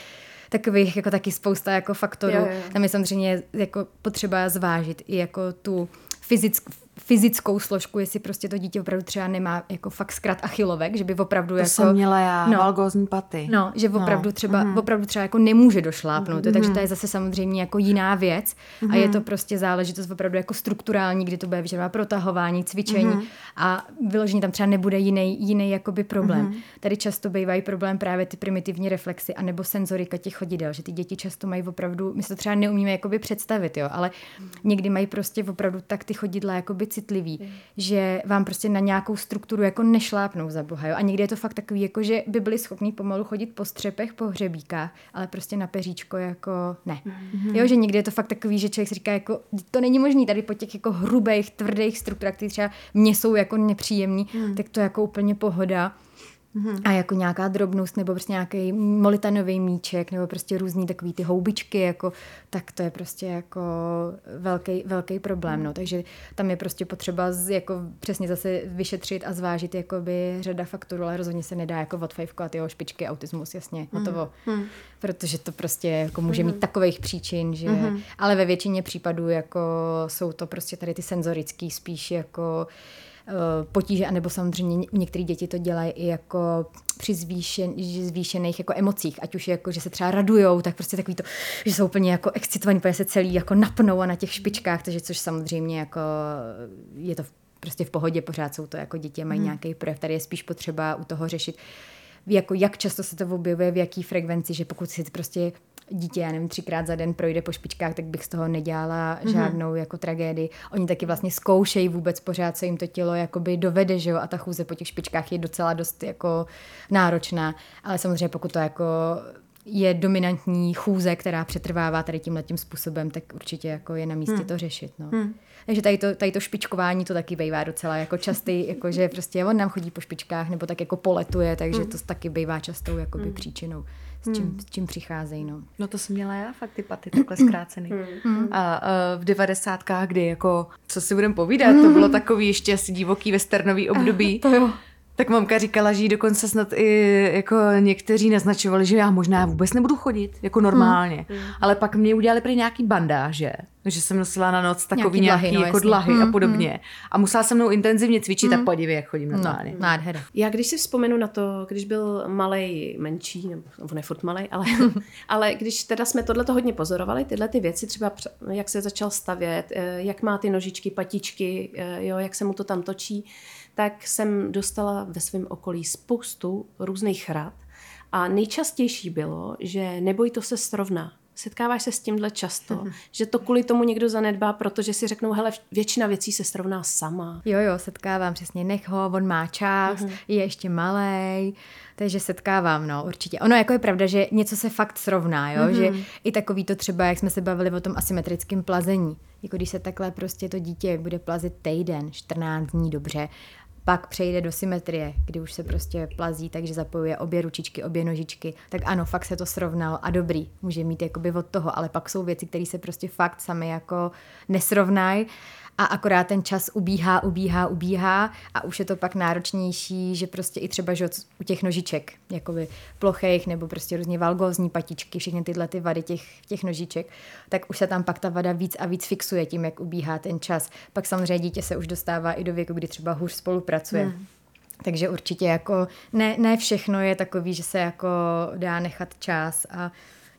takových jako taky spousta jako faktorů. Jo, jo. Tam je samozřejmě jako potřeba zvážit i jako tu fyzick, fyzickou složku, jestli prostě to dítě opravdu třeba nemá jako fakt zkrat achilovek, že by opravdu to jako... jsem měla já, no, valgózní paty. No, že opravdu no. třeba, mm. opravdu třeba jako nemůže došlápnout, mm. takže to je zase samozřejmě jako jiná věc mm. a je to prostě záležitost opravdu jako strukturální, kdy to bude vyžadovat protahování, cvičení mm. a vyložení tam třeba nebude jiný, jiný jakoby problém. Mm. Tady často bývají problém právě ty primitivní reflexy anebo senzorika těch chodidel, že ty děti často mají opravdu, my se to třeba neumíme jakoby představit, jo, ale někdy mají prostě opravdu tak ty chodidla jakoby citlivý, mm. že vám prostě na nějakou strukturu jako nešlápnou za boha. Jo? A někdy je to fakt takový, jako že by byli schopni pomalu chodit po střepech, po hřebíkách, ale prostě na peříčko jako ne. Mm. Jo, že někdy je to fakt takový, že člověk si říká, jako to není možný tady po těch jako hrubých, tvrdých strukturách, které třeba mě jsou jako nepříjemný, mm. tak to jako úplně pohoda A jako nějaká drobnost, nebo prostě nějaký molitanový míček, nebo prostě různý takový ty houbičky, jako, tak to je prostě jako velký, velký problém. No. Takže tam je prostě potřeba z, jako přesně zase vyšetřit a zvážit jakoby řada faktorů, ale rozhodně se nedá jako odfajfkovat, jo, špičky, autismus, jasně, hotovo. Protože to prostě jako může mít takových příčin, že... Ale ve většině případů jako jsou to prostě tady ty senzorický spíš jako eh, potíže, anebo samozřejmě ně- některé děti to dělají i jako při zvýšen, zvýšených jako emocích, ať už jako, že se třeba radujou, tak prostě takový to, že jsou úplně jako excitovaní, protože se celý jako napnou a na těch špičkách, takže což samozřejmě jako je to prostě v pohodě, pořád jsou to jako děti, mají nějaký projev, tady je spíš potřeba u toho řešit, jako jak často se to objevuje, v jaký frekvenci, že pokud si prostě dítě, já nevím, třikrát za den projde po špičkách, tak bych z toho nedělala žádnou jako tragédii. Oni taky vlastně zkoušejí vůbec pořád, co jim to tělo jakoby dovede, že jo, a ta chůze po těch špičkách je docela dost jako náročná, ale samozřejmě pokud to jako je dominantní chůze, která přetrvává tady tímhle tím způsobem, tak určitě jako je na místě hmm. to řešit. No. Hmm. Takže tady to, tady to špičkování to taky bývá docela jako častý, jako že prostě on nám chodí po špičkách nebo tak jako poletuje, takže to taky bývá častou jakoby příčinou, s čím, s čím přicházejí. No. No to jsem měla já fakt ty paty takhle zkrácený. A, a v devadesátkách, kdy jako, co si budem povídat, to bylo takový ještě asi divoký westernový období. To jo. Tak mamka říkala, že jí dokonce snad i jako někteří naznačovali, že já možná vůbec nebudu chodit, jako normálně. Ale pak mě udělali prý nějaký bandáže, že jsem nosila na noc takový Nějaký nějaký, dlahy, no, jako jasně. dlahy a podobně. A musela se mnou intenzivně cvičit, tak podívej, jak chodím No, normálně. nádhera. Já když si vzpomenu na to, když byl malej, menší, nebo on je furt malej, ale, ale když teda jsme tohleto hodně pozorovali, tyhle ty věci, třeba jak se začal stavět, eh, jak má ty nožičky, patičky, eh, jo, jak se mu to tam točí, tak jsem dostala ve svém okolí spoustu různých rad a nejčastější bylo, že neboj, to se srovná. Setkáváš se s tímhle často, že to kvůli tomu někdo zanedbá, protože si řeknou, hele, většina věcí se srovná sama. Jo, jo, setkávám přesně, nech ho, on má čas, Mhm. uh-huh. je ještě malej, takže setkávám, no, určitě. Ono jako je pravda, že něco se fakt srovná, jo, Mhm. uh-huh. že i takový to třeba, jak jsme se bavili o tom asymetrickém plazení, jako když se takhle prostě to dítě bude plazit týden, 14 dní, dobře, pak přejde do symetrie, kdy už se prostě plazí, takže zapojuje obě ručičky, obě nožičky, tak ano, fakt se to srovnalo a dobrý, může mít jakoby od toho, ale pak jsou věci, které se prostě fakt sami jako nesrovnají a akorát ten čas ubíhá, ubíhá, ubíhá a už je to pak náročnější, že prostě i třeba že u těch nožiček, jakoby plochých nebo prostě různě valgózní patičky, všechny tyhle ty vady těch, těch nožiček, tak už se tam pak ta vada víc a víc fixuje tím, jak ubíhá ten čas. Pak samozřejmě dítě se už dostává i do věku, kdy třeba hůř spolupracuje. Hmm. Takže určitě jako ne, ne všechno je takový, že se jako dá nechat čas a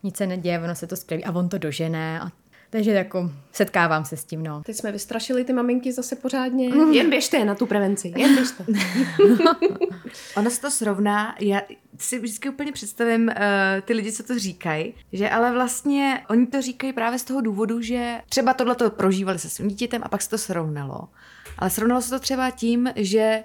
nic se neděje, ono se to spraví a on to dožené a takže jako setkávám se s tím, no. Teď jsme vystrašili ty maminky zase pořádně. Jen běžte na tu prevenci, jen běžte. Ono se to srovná, já si vždycky úplně představím uh, ty lidi, co to říkají, že ale vlastně oni to říkají právě z toho důvodu, že třeba tohle to prožívali se svým dítětem a pak se to srovnalo. Ale srovnalo se to třeba tím, že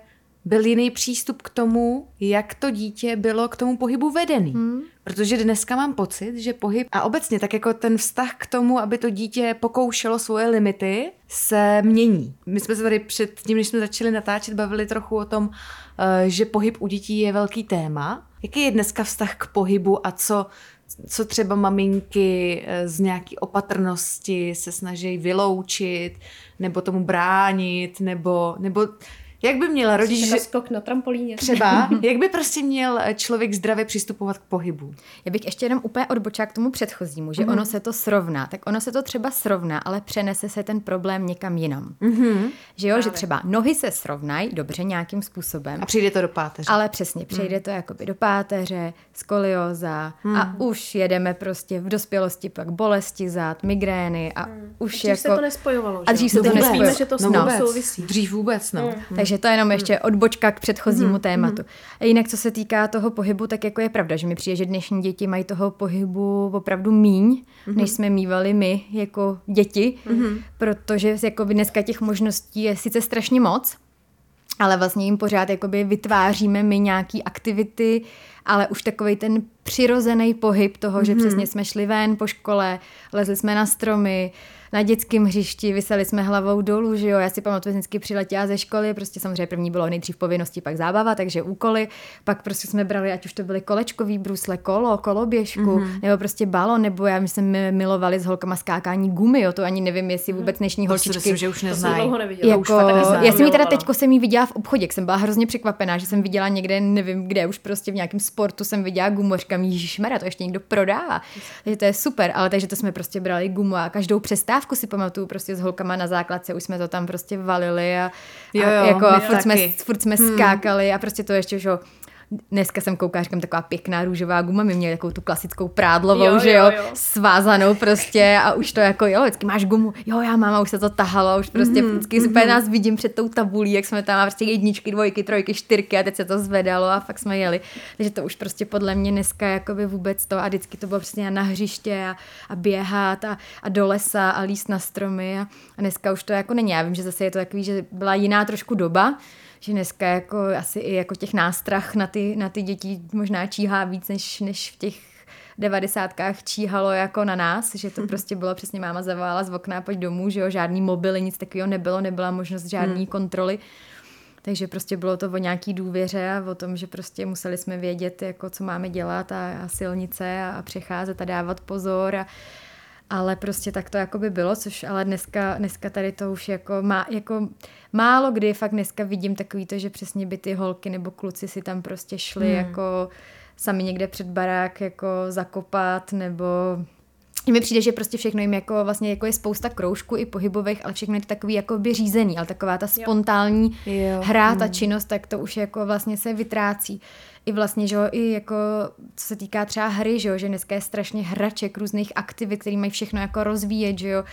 byl jiný přístup k tomu, jak to dítě bylo k tomu pohybu vedený. Hmm. Protože dneska mám pocit, že pohyb a obecně tak jako ten vztah k tomu, aby to dítě pokoušelo svoje limity, se mění. My jsme se tady před tím, než jsme začali natáčet, bavili trochu o tom, eh, že pohyb u dětí je velký téma. Jaký je dneska vztah k pohybu a co, co třeba maminky eh, z nějaký opatrnosti se snaží vyloučit, nebo tomu bránit, nebo, nebo jak by měla rodič... Rodič... skok na trampolíně. Třeba, jak by prostě měl člověk zdravě přistupovat k pohybu? Já bych ještě jenom úplně odbočila k tomu předchozímu, že mm-hmm. ono se to srovná. Tak ono se to třeba srovná, ale přenese se ten problém někam jinam. Mm-hmm. Že jo, Právě. že třeba nohy se srovnají dobře nějakým způsobem. A přijde to do páteře. Ale přesně, přejde mm. to jakoby do páteře, skolioza mm. a už jedeme prostě v dospělosti pak bolesti zad, migrény a mm. už Dřív jako... se to nespojovalo, A dřív se no to vůbec. nespojovalo. Víme, že to no no vůbec. souvisí. Dřív vůbec, no. Mm. Takže to je jenom ještě odbočka k předchozímu mm. tématu. A jinak, co se týká toho pohybu, tak jako je pravda, že mi přijde, že dnešní děti mají toho pohybu opravdu míň, mm. než jsme mývali my jako děti, mm. protože jako dneska těch možností je sice strašně moc, ale vlastně jim pořád jakoby vytváříme my nějaký aktivity ale už takový ten přirozený pohyb toho, že přesně jsme šli ven po škole, lezli jsme na stromy, na dětském hřišti, vyseli jsme hlavou dolů, že jo, já si pamatuju, vždycky přiletěla ze školy, prostě samozřejmě první bylo nejdřív povinnosti, pak zábava, takže úkoly, pak prostě jsme brali, ať už to byly kolečkový brusle, kolo, koloběžku, mm-hmm. nebo prostě balon, nebo já my jsme milovali s holkama skákání gumy, jo, to ani nevím, jestli vůbec dnešní To si holčičky myslím, že už To jsem neznají. jako, už fakt neznám. já jsem ji teda teďko jsem ji viděla v obchodě, jsem byla hrozně překvapená, že jsem viděla někde, nevím kde, už prostě v nějakém sportu jsem viděla gumu, a říkám, Ježišmarja, to ještě někdo prodává. Takže to je super, ale takže to jsme prostě brali gumu a každou přestávku si pamatuju prostě s holkama na základce, už jsme to tam prostě valili a, Jo, a, jo, jako, a furt, jsme, furt jsme skákali a prostě to ještě, že jo, Dneska jsem kouká, říkám, taková pěkná růžová guma, my měli takovou tu klasickou prádlovou, Jo, že jo, jo, jo. svázanou prostě a už to jako, jo, vždycky máš gumu, jo, já mám a už se to tahalo, už prostě Mhm, vždycky úplně nás vidím před tou tabulí, jak jsme tam a prostě jedničky, dvojky, trojky, čtyřky a teď se to zvedalo a fakt jsme jeli. Takže to už prostě podle mě dneska jakoby vůbec to a vždycky to bylo prostě na hřiště a, a běhat a, a do lesa a líst na stromy a, a dneska už to jako není. Já vím, že zase je to takový, že byla jiná trošku doba, že dneska jako asi i jako těch nástrah na ty, na ty děti možná číhá víc, než, než v těch devadesátkách číhalo jako na nás, že to prostě bylo přesně máma zavolala z okna, pojď domů, že jo, žádný mobily, nic takového nebylo, nebyla možnost žádný kontroly. Takže prostě bylo to o nějaký důvěře a o tom, že prostě museli jsme vědět, jako co máme dělat a, a silnice a, a přecházet a dávat pozor a, ale prostě tak to jako by bylo, což ale dneska, dneska tady to už jako má, jako málo kdy fakt dneska vidím takový to, že přesně by ty holky nebo kluci si tam prostě šli hmm. jako sami někde před barák jako zakopat nebo mně přijde, že prostě všechno jim jako vlastně jako je spousta kroužků i pohybových, ale všechno je to takový jako by řízený, ale taková ta spontánní Jo. hra, ta činnost, tak to už jako vlastně se vytrácí. I vlastně, že jo, i jako co se týká třeba hry, že jo, že dneska je strašně hraček, různých aktivit, který mají všechno jako rozvíjet, že jo,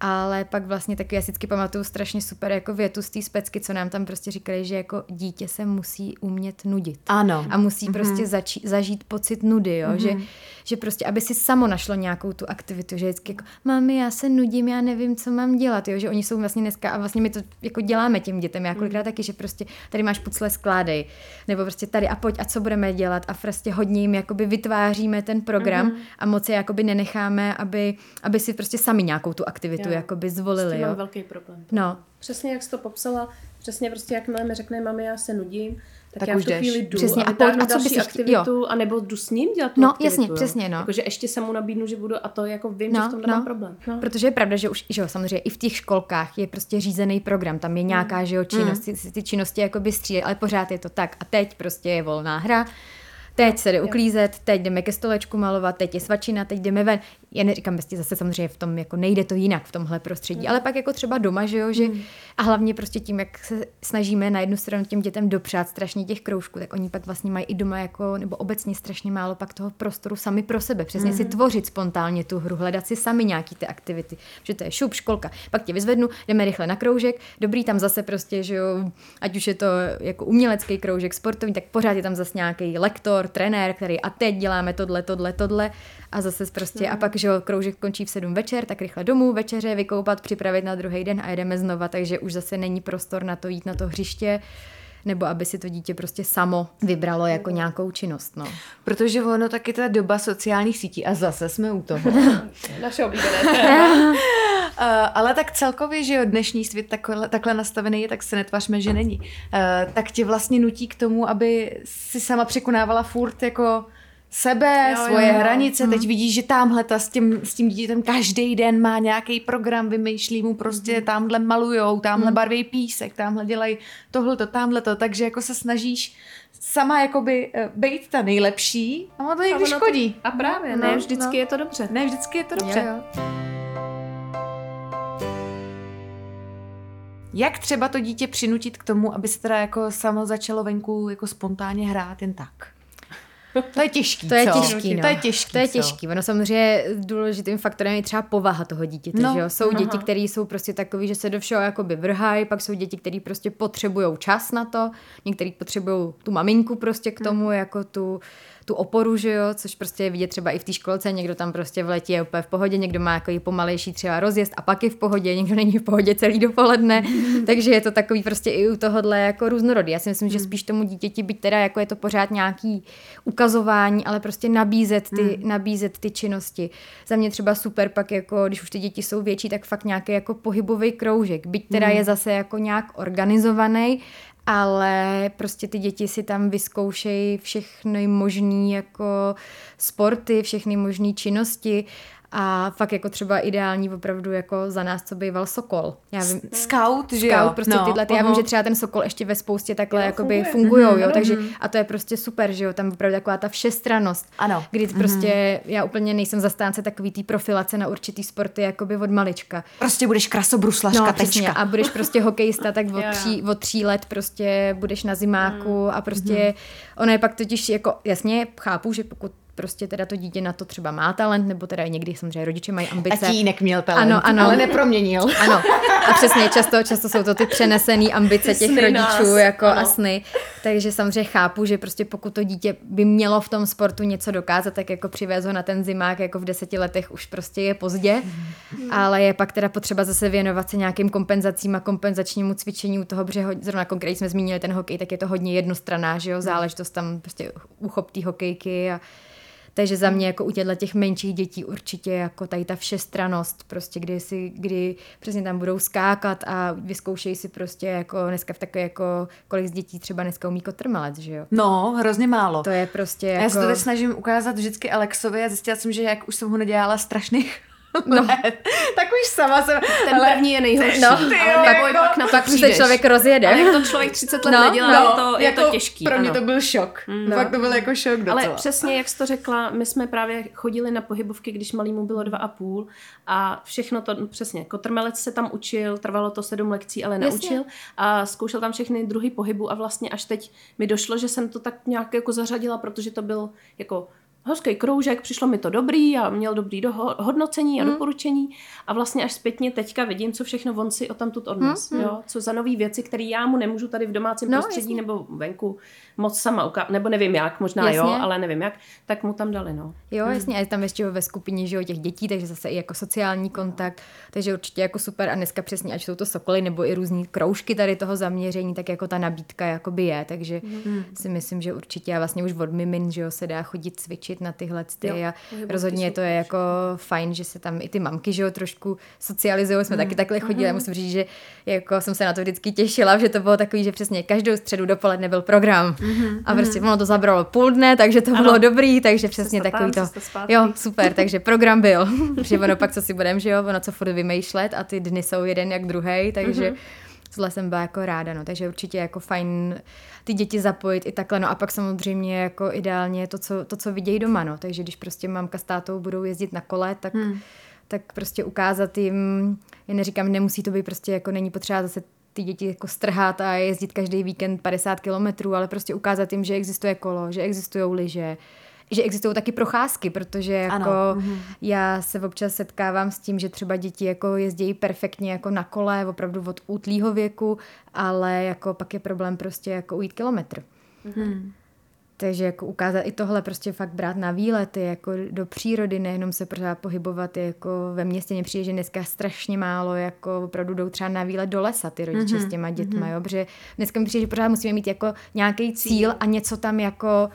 ale pak vlastně taky já si vždycky pamatuju strašně super jako větu z té specky, co nám tam prostě říkali, že jako dítě se musí umět nudit. Ano. A musí mm-hmm. prostě začít, zažít pocit nudy, jo? Mm-hmm. Že, že prostě, aby si samo našlo nějakou tu aktivitu, že vždycky jako, mami, já se nudím, já nevím, co mám dělat, jo? že oni jsou vlastně dneska a vlastně my to jako děláme těm dětem, já kolikrát taky, že prostě tady máš pucle, skládej, nebo prostě tady a pojď a co budeme dělat a prostě hodně jim jakoby vytváříme ten program mm-hmm. a moc je jakoby nenecháme, aby, aby si prostě sami nějakou tu aktivitu Jo. jakoby S zvolili, tím jo. mám velký problém. No, Přesně jak jsi to popsala, přesně prostě jakmile mi řekne mami, já se nudím, tak, Tak já už v tu chvíli jdu Přesně, a pojď, a co další aktivitu, a nebo jdu s ním dělat tu No, aktivitu. jasně, jo. přesně, no. Jakože ještě se mu nabídnu, že budu a to jako vím, že v tom nemám problém. No. Protože je pravda, že už že jo, samozřejmě i v těch školkách je prostě řízený program, tam je nějaká že jo, činnost, ty, ty činnosti jakoby střídají, ale pořád je to tak. A teď prostě je volná hra, teď se jde uklízet, teď jdeme ke stolečku malovat, teď je svačina, teď jdeme ven. Já neříkám, prostě zase samozřejmě v tom jako nejde to jinak v tomhle prostředí, ale pak jako třeba doma, že jo, že a hlavně prostě tím, jak se snažíme na jednu stranu těm dětem dopřát strašně těch kroužků, tak oni pak vlastně mají i doma jako, nebo obecně strašně málo pak toho prostoru sami pro sebe, přesně si tvořit spontánně tu hru, hledat si sami nějaký ty aktivity, že to je šup, školka, pak tě vyzvednu, jdeme rychle na kroužek, dobrý tam zase prostě, že jo, ať už je to jako umělecký kroužek, sportovní, tak pořád je tam zase nějaký lektor, trenér, který a teď děláme tohle, tohle, tohle a zase prostě a pak, že jo, kroužek končí v sedm večer, tak rychle domů, večeře, vykoupat, připravit na druhý den a jedeme znova, takže už zase není prostor na to jít na to hřiště, nebo aby si to dítě prostě samo vybralo jako nějakou činnost, no. Protože ono taky ta doba sociálních sítí a zase jsme u toho. Naše oblíbené. Uh, ale tak celkově, že jo, dnešní svět takhle, takhle nastavený je, tak se netvařme, že není. Uh, tak tě vlastně nutí k tomu, aby si sama překonávala furt jako sebe, Jo, jo, svoje jo. jo. hranice. Teď vidíš, že tamhle ta s tím, s tím dítětem každý den má nějaký program, vymýšlí mu prostě, tamhle malujou, tamhle barví písek, tamhle dělají tohleto, tamhleto, takže jako se snažíš sama jakoby uh, být ta nejlepší a ono to někdy ono to- škodí. A právě, No, ne vždycky no. je to dobře. Ne, vždycky je to dobře. Jo, jo. Jak třeba to dítě přinutit k tomu, aby se teda jako samo začalo venku jako spontánně hrát jen tak? To je těžký, To je co? těžký, no. To je těžký, To je co? těžký. Ono samozřejmě důležitým faktorem je třeba povaha toho dítěte, No, že jo? Jsou aha. děti, které jsou prostě takový, že se do všeho jakoby vrhají, pak jsou děti, které prostě potřebují čas na to, některý potřebují tu maminku prostě k tomu, jako tu, tu oporu, že jo, což prostě je vidět třeba i v té školce, někdo tam prostě v letě je úplně v pohodě, někdo má jako pomalejší třeba rozjezd a pak je v pohodě, někdo není v pohodě celý dopoledne, takže je to takový prostě i u tohohle jako různorodý. Já si myslím, že spíš tomu dítěti, byť teda jako je to pořád nějaký ukazování, ale prostě nabízet ty, nabízet ty činnosti. Za mě třeba super pak jako, když už ty děti jsou větší, tak fakt nějaký jako pohybový kroužek, byť teda je zase jako nějak organizovaný, ale prostě ty děti si tam vyzkoušejí všechny možný jako sporty, všechny možné činnosti a fakt jako třeba ideální opravdu jako za nás, co býval Sokol. Já vím, Scout, že jo? Scout, prostě no, tyhle, ty, já vím, že třeba ten Sokol ještě ve spoustě takhle Jo, jakoby funguje. fungujou, Mhm, jo, takže a to je prostě super, že jo, tam opravdu taková ta všestranost. Ano. Kdy prostě, já úplně nejsem zastánce takový té profilace na určitý sporty jakoby od malička. Prostě budeš krasobruslařka, No, tečka. A budeš prostě hokejista, tak od Jo, jo. tří, od tří let prostě budeš na zimáku Mm. a prostě ono je pak totiž jako, jasně, chápu, že pokud prostě teda to dítě na to třeba má talent, nebo teda i někdy samozřejmě rodiče mají ambice. Tatínek měl talent, Ano, ano. ale neproměnil. Ano, a přesně, často, často jsou to ty přenesené ambice těch Sny rodičů nás, jako ano. a sny. Takže samozřejmě chápu, že prostě pokud to dítě by mělo v tom sportu něco dokázat, tak jako přivez ho na ten zimák jako v deseti letech už prostě je pozdě. Ale je pak teda potřeba zase věnovat se nějakým kompenzacím a kompenzačnímu cvičení u toho, protože hodně- zrovna konkrétně jsme zmínili ten hokej, tak je to hodně jednostraná, že jo, záležitost tam prostě uchop té hokejky a takže za mě jako u těchto těch menších dětí určitě jako tady ta všestranost, prostě kdy si, kdy přesně tam budou skákat a vyzkoušejí si prostě jako dneska v takové jako, kolik z dětí třeba dneska umí kotrmelec, že jo. No, hrozně málo. To je prostě Já jako... se to teď snažím ukázat vždycky Alexovi a zjistila jsem, že jak už jsem ho nedělala strašných no. tak už sama jsem... Ten ale- první je nejhorší. No, tak- neboj, pak na to Pak už se člověk rozjede. Ale jak to člověk 30 let No, nedělá, no, je, to, je jako to těžký. Pro mě ano. to byl šok. No. Fakt to byl jako šok docela. Ale přesně, jak jsi to řekla, my jsme právě chodili na pohybovky, když malýmu bylo dva a půl a všechno to, no přesně, kotrmelec se tam učil, trvalo to sedm lekcí, ale Jasně. naučil a zkoušel tam všechny druhy pohybu a vlastně až teď mi došlo, že jsem to tak nějak jako zařadila, protože to byl jako hořký kroužek, přišlo mi to dobrý a měl dobrý doho- hodnocení a doporučení a vlastně až zpětně teďka vidím, co všechno on si o tam tut odnes, jo? co za nové věci, které já mu nemůžu tady v domácím No, prostředí jasně. nebo venku moc sama ukázat, nebo nevím jak, možná Jasně. jo, ale nevím jak, tak mu tam dali, no. Jo, jasně, a je tam ještě ve skupině že jo, těch dětí, takže zase i jako sociální kontakt, takže určitě jako super a dneska přesně, ať jsou to sokoly nebo i různý kroužky tady toho zaměření, tak jako ta nabídka jakoby je, takže si myslím, že určitě a vlastně už od mimin, že jo, se dá chodit cvičit na tyhle ty Jo, a rozhodně jsou to je jako fajn, že se tam i ty mamky, že jo, trošku socializují, jsme taky takhle chodili a musím říct, že jako jsem se na to vždycky těšila, že to bylo takový, že přesně každou středu dopoledne byl program a prostě ono to zabralo půl dne, takže to Ano. bylo dobrý, takže přesně Cesta takový tam, to. Jo, super, takže program byl. že ono pak, co si budem, že jo, ono co furt vymýšlet a ty dny jsou jeden jak druhý, takže tohle jsem byla jako ráda, no, takže určitě jako fajn ty děti zapojit i takhle, no a pak samozřejmě jako ideálně to, co, to, co vidějí doma, no, takže když prostě mamka s tátou budou jezdit na kole, tak, hmm. tak prostě ukázat jim, já neříkám, nemusí to být prostě jako není potřeba zase ty děti jako strhat a jezdit každý víkend 50 kilometrů, ale prostě ukázat jim, že existuje kolo, že existují lyže, že existují taky procházky, protože jako Ano, já se občas setkávám s tím, že třeba děti jako jezdí perfektně jako na kole, opravdu od útlýho věku, ale jako pak je problém prostě jako ujít kilometr. Takže jako ukázat i tohle prostě fakt brát na výlety, jako do přírody, nejenom se pořád pohybovat jako ve městě. Mně přijde, že dneska strašně málo jako opravdu jdou třeba na výlet do lesa ty rodiče mm-hmm. s těma dětma, jo, protože dneska mi přijde, že pořád musíme mít jako nějaký cíl a něco tam jako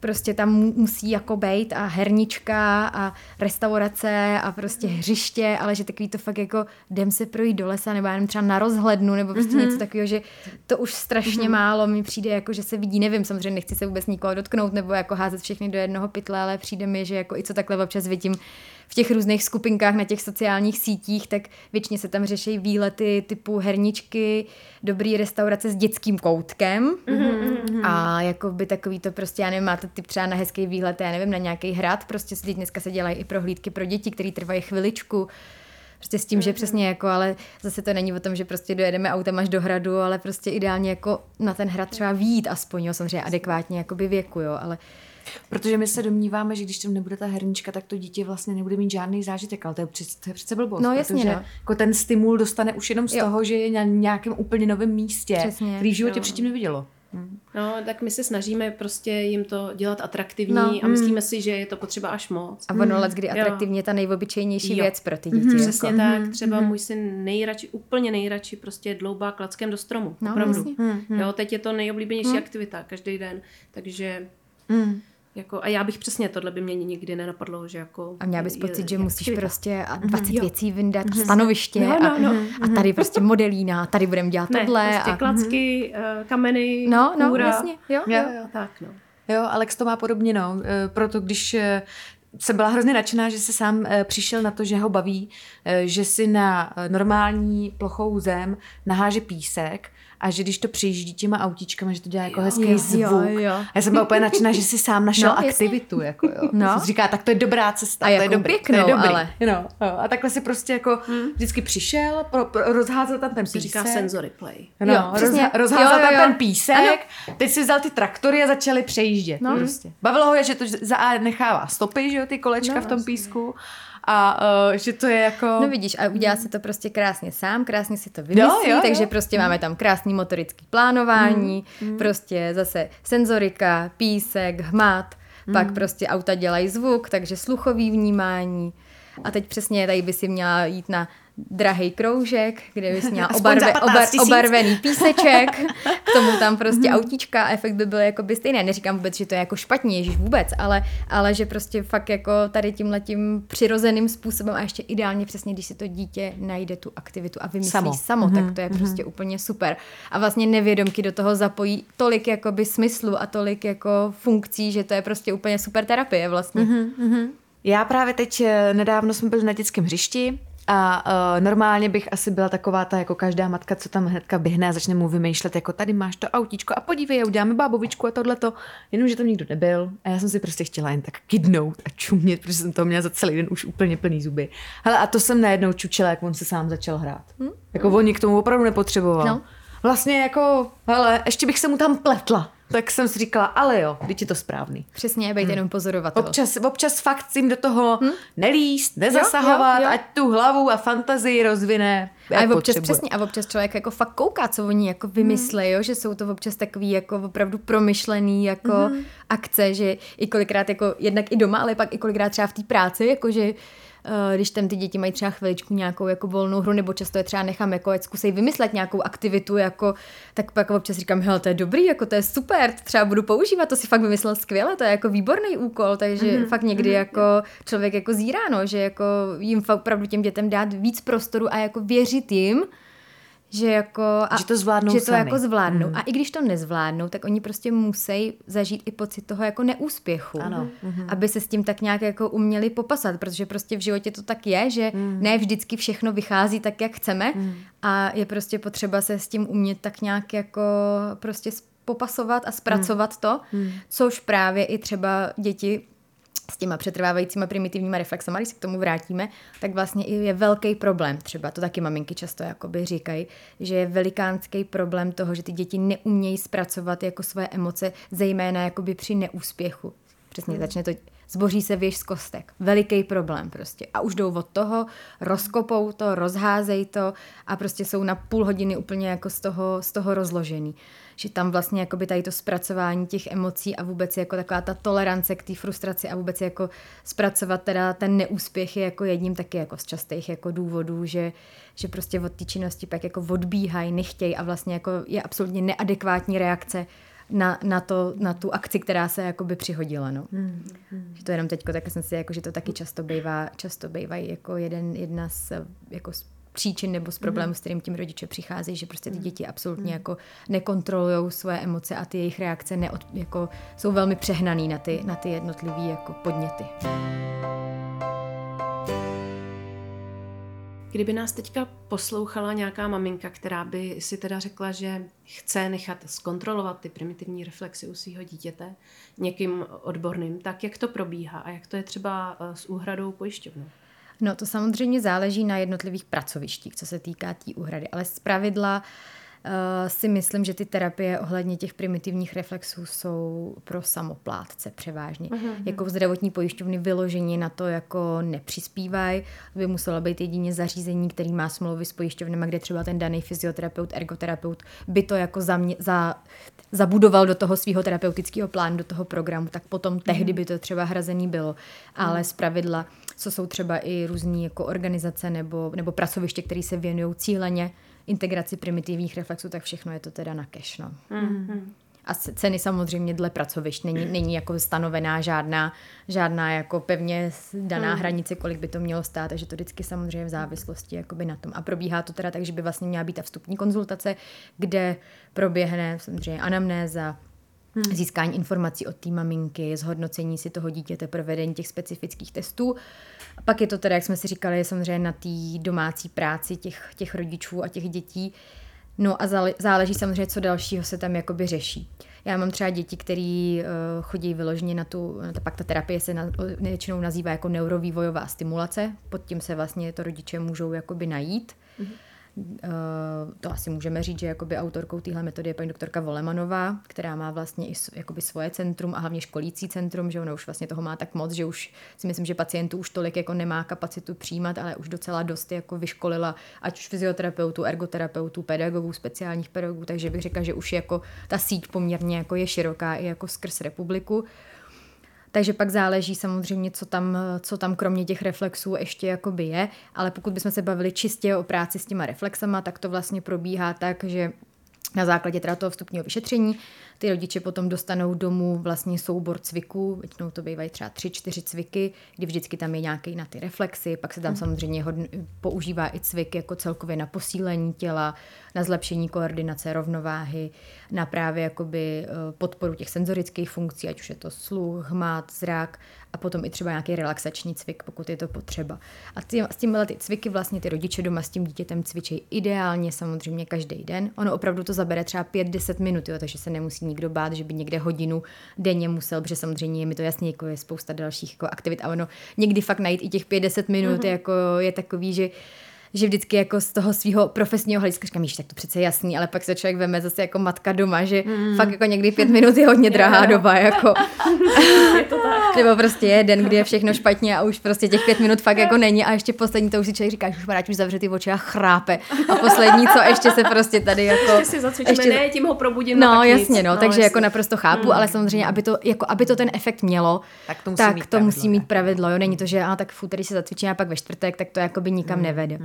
prostě tam mu- musí jako být a hernička a restaurace a prostě hřiště, ale že takový to fakt jako jdem se projít do lesa nebo já nevím, třeba na rozhlednu nebo prostě mm-hmm. něco takového, že to už strašně mm-hmm. málo mi přijde jako, že se vidí, nevím, samozřejmě nechci se vůbec nikoho dotknout nebo jako házet všechny do jednoho pytle, ale přijde mi, že jako i co takhle občas vidím v těch různých skupinkách na těch sociálních sítích, tak většině se tam řeší výlety typu herničky, dobrý restaurace s dětským koutkem mm-hmm. a jako by takový to prostě, já nevím, máte typ třeba na hezký výlet, já nevím, na nějaký hrad, prostě teď dneska se dělají i prohlídky pro děti, které trvají chviličku, Prostě s tím, mm-hmm. že přesně jako, ale zase to není o tom, že prostě dojedeme autem až do hradu, ale prostě ideálně jako na ten hrad třeba výjít aspoň, jo, samozřejmě adekvátně jakoby věku, jo, ale Protože my se domníváme, že když tam nebude ta hernička, tak to dítě vlastně nebude mít žádný zážitek, ale to je, přece, to je přece blbost. No, jasně, protože no. jako ten stimul dostane už jenom z Jo. toho, že je na nějakém úplně novém místě, Přesně, který v životě jo. předtím nevidělo. No, tak my se snažíme prostě jim to dělat atraktivní No. a myslíme si, že je to potřeba až moc. A ono let, kdy Jo. atraktivně je ta nejobyčejnější Jo. věc pro ty děti. Přesně jako. tak, třeba můj syn nejradši, úplně nejradši prostě dloubá klackem do stromu. No, opravdu. jasně. Jo, teď je to nejoblíbenější aktivita každý den, takže Mm. Jako, a já bych přesně, tohle by mě nikdy nenapadlo, že jako... A měla bys je- pocit, že je musíš aktivita. prostě a 20 Jo. věcí vyndat, stanoviště No, no, no. A, a tady prostě modelína, tady budeme dělat Ne, tohle. prostě a, klacky, eh, kameny, No, no, kůra. jasně, jo, Jo. jo. Jo, tak no. Jo, Alex to má podobně, no. E, Proto když e, jsem byla hrozně nadšená, že se sám přišel na to, že ho baví, že si na normální plochou zem naháže písek a že když to přejíždí těma autíčkama, že to dělá jako hezký jo, zvuk. jo, jo. A já jsem byla úplně nadšená, že si sám našel No, aktivitu. Jako, jo. No. Jsem si říká, tak to je dobrá cesta. A to je jakou dobrý, pěknou, to je dobrý. ale. No, jo. A takhle si prostě jako vždycky přišel, pro, pro, rozházel tam ten Se písek. říká sensory play. No, Jo, jo, rozha- rozházel Jo, jo, tam jo. ten písek, teď si vzal ty traktory a začali přejíždět. No. Prostě. Bavilo ho je, že to za A nechává stopy, že jo, ty kolečka No, v tom písku a uh, že to je jako... No vidíš, a udělá si to prostě krásně sám, krásně si to vymyslí, Jo, jo, takže jo. prostě máme tam krásný motorický plánování, prostě zase senzorika, písek, hmat, pak prostě auta dělají zvuk, takže sluchový vnímání. A teď přesně tady by si měla jít na drahý kroužek, kde bys měla obarve, za 15 obar, 000. obarvený píseček, k tomu tam prostě autíčka a efekt by byl jakoby stejný. Neříkám vůbec, že to je jako špatně, ježiš vůbec, ale, ale že prostě fakt jako tady tím letím přirozeným způsobem a ještě ideálně přesně, když si to dítě najde tu aktivitu a vymyslí Samo. samo, samo tak to je prostě úplně super. A vlastně nevědomky do toho zapojí tolik jakoby smyslu a tolik jako funkcí, že to je prostě úplně super terapie vlastně. Já právě teď eh, nedávno jsme byli na dětském hřišti a uh, normálně bych asi byla taková ta jako každá matka, co tam hnedka běhne a začne mu vymýšlet, jako tady máš to autíčko a podívej, uděláme bábovičku a tohleto. Jenomže tam nikdo nebyl a já jsem si prostě chtěla jen tak kydnout a čumět, protože jsem to měla za celý den už úplně plný zuby. Hele, a to jsem najednou čučela, jak on se sám začal hrát. Hm? Jako oni k tomu opravdu nepotřeboval. No. Vlastně jako, hele, ještě bych se mu tam pletla. Tak jsem si říkala, ale jo, teď je to správný. Přesně, být jenom pozorovatel. Občas, občas fakt jim do toho hm? nelíst, nezasahovat, Jo, jo, jo. ať tu hlavu a fantazii rozvine. A občas potřebuje. přesně, a občas člověk jako fakt kouká, co oni jako vymyslí, jo? že jsou to občas takový jako opravdu promyšlený jako mm-hmm. akce, že i kolikrát jako jednak i doma, ale pak i kolikrát třeba v té práci, jako že když tam ty děti mají třeba chviličku nějakou jako volnou hru, nebo často je třeba nechám jako ať zkusej vymyslet nějakou aktivitu, jako, tak pak občas říkám, hele, to je dobrý, jako to je super, to třeba budu používat, to si fakt vymyslel skvěle, to je jako výborný úkol, takže mm-hmm. fakt někdy jako člověk jako zírá, no, že jako jim fakt opravdu těm dětem dát víc prostoru a jako věřit jim, že jako... A, Že to zvládnou Že to sami. jako zvládnou. Mm. A i když to nezvládnou, tak oni prostě musí zažít i pocit toho jako neúspěchu. Ano. Mm. Aby se s tím tak nějak jako uměli popasat, protože prostě v životě to tak je, že mm. ne vždycky všechno vychází tak, jak chceme mm. a je prostě potřeba se s tím umět tak nějak jako prostě popasovat a zpracovat mm. to, mm. což právě i třeba děti s těma přetrvávajícíma primitivníma reflexama, když se k tomu vrátíme, tak vlastně i je velký problém. Třeba to taky maminky často jakoby říkají, že je velikánský problém toho, že ty děti neumějí zpracovat jako své emoce, zejména jakoby při neúspěchu. Přesně, hmm. začne to, zboří se věž z kostek. Veliký problém prostě. A už jdou od toho, rozkopou to, rozházej to a prostě jsou na půl hodiny úplně jako z toho, z toho rozložený. Že tam vlastně jakoby tady to zpracování těch emocí a vůbec jako taková ta tolerance k té frustraci a vůbec jako zpracovat teda ten neúspěch je jako jedním taky jako z častých jako důvodů, že, že prostě od té činnosti pak jako odbíhají, nechtějí a vlastně jako je absolutně neadekvátní reakce na, na, to, na tu akci, která se jakoby přihodila. No. Hmm, hmm. Že to jenom teďko, tak jsem si jako, že to taky často bývá, často bývají jako jeden, jedna z, jako z příčin nebo z problémů, mm. s kterým tím rodiče přicházejí, že prostě ty děti absolutně mm. jako nekontrolují svoje emoce a ty jejich reakce neod, jako, jsou velmi přehnaný na ty, na ty jednotlivé jako podněty. Kdyby nás teďka poslouchala nějaká maminka, která by si teda řekla, že chce nechat zkontrolovat ty primitivní reflexy u svého dítěte někým odborným, tak jak to probíhá a jak to je třeba eh, s úhradou pojišťovnou? No to samozřejmě záleží na jednotlivých pracovištích, co se týká té tý úhrady, ale z pravidla uh, si myslím, že ty terapie ohledně těch primitivních reflexů jsou pro samoplátce převážně. Uh-huh. Jako v zdravotní pojišťovny vyložení na to jako nepřispívají, by muselo být jedině zařízení, který má smlouvy s pojišťovnama, kde třeba ten daný fyzioterapeut, ergoterapeut by to jako za, mě, za zabudoval do toho svého terapeutického plánu, do toho programu, tak potom tehdy by to třeba hrazený bylo. Ale z pravidla, co jsou třeba i různé jako organizace nebo, nebo pracoviště, které se věnují cíleně integraci primitivních reflexů, tak všechno je to teda na cash. No. A c- ceny samozřejmě dle pracovišť. Není, není jako stanovená žádná, žádná jako pevně daná hranice, kolik by to mělo stát, takže to vždycky samozřejmě v závislosti jakoby na tom. A probíhá to teda tak, že by vlastně měla být ta vstupní konzultace, kde proběhne samozřejmě anamnéza, Hmm. získání informací od té maminky, zhodnocení si toho dítěte, provedení těch specifických testů. A pak je to teda, jak jsme si říkali, samozřejmě na té domácí práci těch, těch rodičů a těch dětí. No a zále- záleží samozřejmě, co dalšího se tam jakoby řeší. Já mám třeba děti, které uh, chodí vyloženě na tu, na ta, pak ta terapie se na, většinou nazývá jako neurovývojová stimulace, pod tím se vlastně to rodiče můžou jakoby najít. Mm-hmm. Uh, to asi můžeme říct, že jakoby autorkou téhle metody je paní doktorka Volemanová, která má vlastně i jakoby svoje centrum a hlavně školící centrum, že ona už vlastně toho má tak moc, že už si myslím, že pacientů už tolik jako nemá kapacitu přijímat, ale už docela dost jako vyškolila ať už fyzioterapeutů, ergoterapeutů, pedagogů, speciálních pedagogů, takže bych řekla, že už jako ta síť poměrně jako je široká i jako skrz republiku. Takže pak záleží samozřejmě, co tam, co tam kromě těch reflexů ještě jakoby je, ale pokud bychom se bavili čistě o práci s těma reflexama, tak to vlastně probíhá tak, že na základě teda toho vstupního vyšetření ty rodiče potom dostanou domů vlastně soubor cviků, většinou to bývají třeba tři, čtyři cviky, kdy vždycky tam je nějaký na ty reflexy, pak se tam samozřejmě hodn- používá i cvik jako celkově na posílení těla, na zlepšení koordinace, rovnováhy, na právě jakoby eh, podporu těch senzorických funkcí, ať už je to sluch, hmat, zrak a potom i třeba nějaký relaxační cvik, pokud je to potřeba. A ty, s tímhle ty cviky vlastně ty rodiče doma s tím dítětem cvičí ideálně samozřejmě každý den. Ono opravdu to zabere třeba 5-10 minut, jo, takže se nemusí nikdo bát, že by někde hodinu denně musel, protože samozřejmě je mi to jasně, jako je spousta dalších jako aktivit a ono někdy fakt najít i těch 5-10 minut mm-hmm. jako je takový, že že vždycky jako z toho svého profesního hlediska říkám, "Ježiš, tak to přece je jasný, ale pak se člověk veme zase jako matka doma, že mm. fakt jako někdy pět minut je hodně drahá doba, jako. Je to tak. Nebo prostě je den, kdy je všechno špatně a už prostě těch pět minut fakt jako není a ještě poslední to už si člověk říká, že už už zavře ty oči a chrápe. A poslední, co ještě se prostě tady jako... Ještě si zacvičíme, ještě... ne, tím ho probudím. No, tak jasně, nic. no, takže jasně. jako naprosto chápu, Mm. ale samozřejmě, aby to, jako, aby to ten efekt mělo, Tak to musí tak mít to pravidlo, musí mít pravidlo. Jo? Není to, že a tak v úterý se zacvičíme a pak ve čtvrtek, tak to jakoby nikam nevede.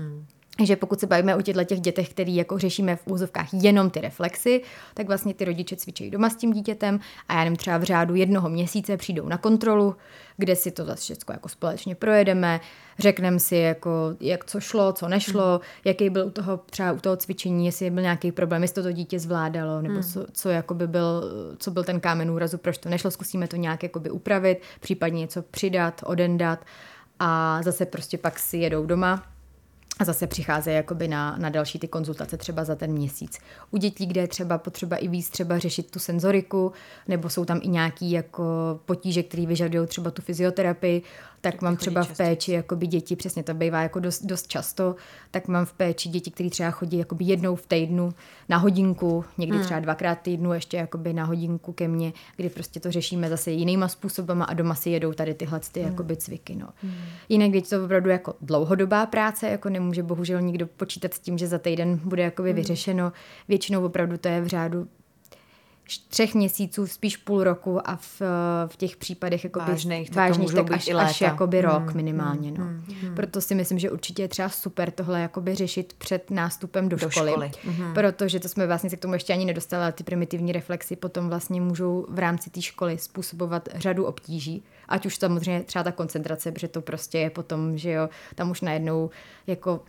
Že pokud se bavíme o těchto těch dětech, který jako řešíme v úzovkách jenom ty reflexy, tak vlastně ty rodiče cvičí doma s tím dítětem a já nevím, třeba v řádu jednoho měsíce přijdou na kontrolu, kde si to zase všechno jako společně projedeme, řekneme si, jako, jak co šlo, co nešlo, jaký byl u toho, třeba u toho cvičení, jestli byl nějaký problém, jestli to, dítě zvládalo, nebo co, co, jakoby byl, co byl ten kámen úrazu, proč to nešlo, zkusíme to nějak jakoby upravit, případně něco přidat, odendat a zase prostě pak si jedou doma a zase přicházejí jakoby na, na další ty konzultace třeba za ten měsíc. U dětí, kde je třeba potřeba i víc třeba řešit tu senzoriku, nebo jsou tam i nějaký jako potíže, které vyžadují třeba tu fyzioterapii, tak mám třeba v péči jakoby děti, přesně to bývá jako dost, dost často, tak mám v péči děti, které třeba chodí jakoby jednou v týdnu na hodinku, někdy třeba dvakrát týdnu ještě jakoby na hodinku ke mně, kdy prostě to řešíme zase jinýma způsobama a doma si jedou tady tyhle ty jakoby cviky. No. Jinak je to opravdu jako dlouhodobá práce, jako nemůže bohužel nikdo počítat s tím, že za týden bude jakoby vyřešeno. Většinou opravdu to je v řádu třech měsíců, spíš půl roku a v, v těch případech jakoby Vážných, tak to vážných tak až, až jakoby rok Hmm, minimálně. No. Proto si myslím, že určitě je třeba super tohle jakoby řešit před nástupem do, Do školy. školy. Protože to jsme vlastně se k tomu ještě ani nedostali, ale ty primitivní reflexy potom vlastně můžou v rámci té školy způsobovat řadu obtíží. Ať už samozřejmě třeba ta koncentrace, protože to prostě je potom, že jo, tam už najednou jako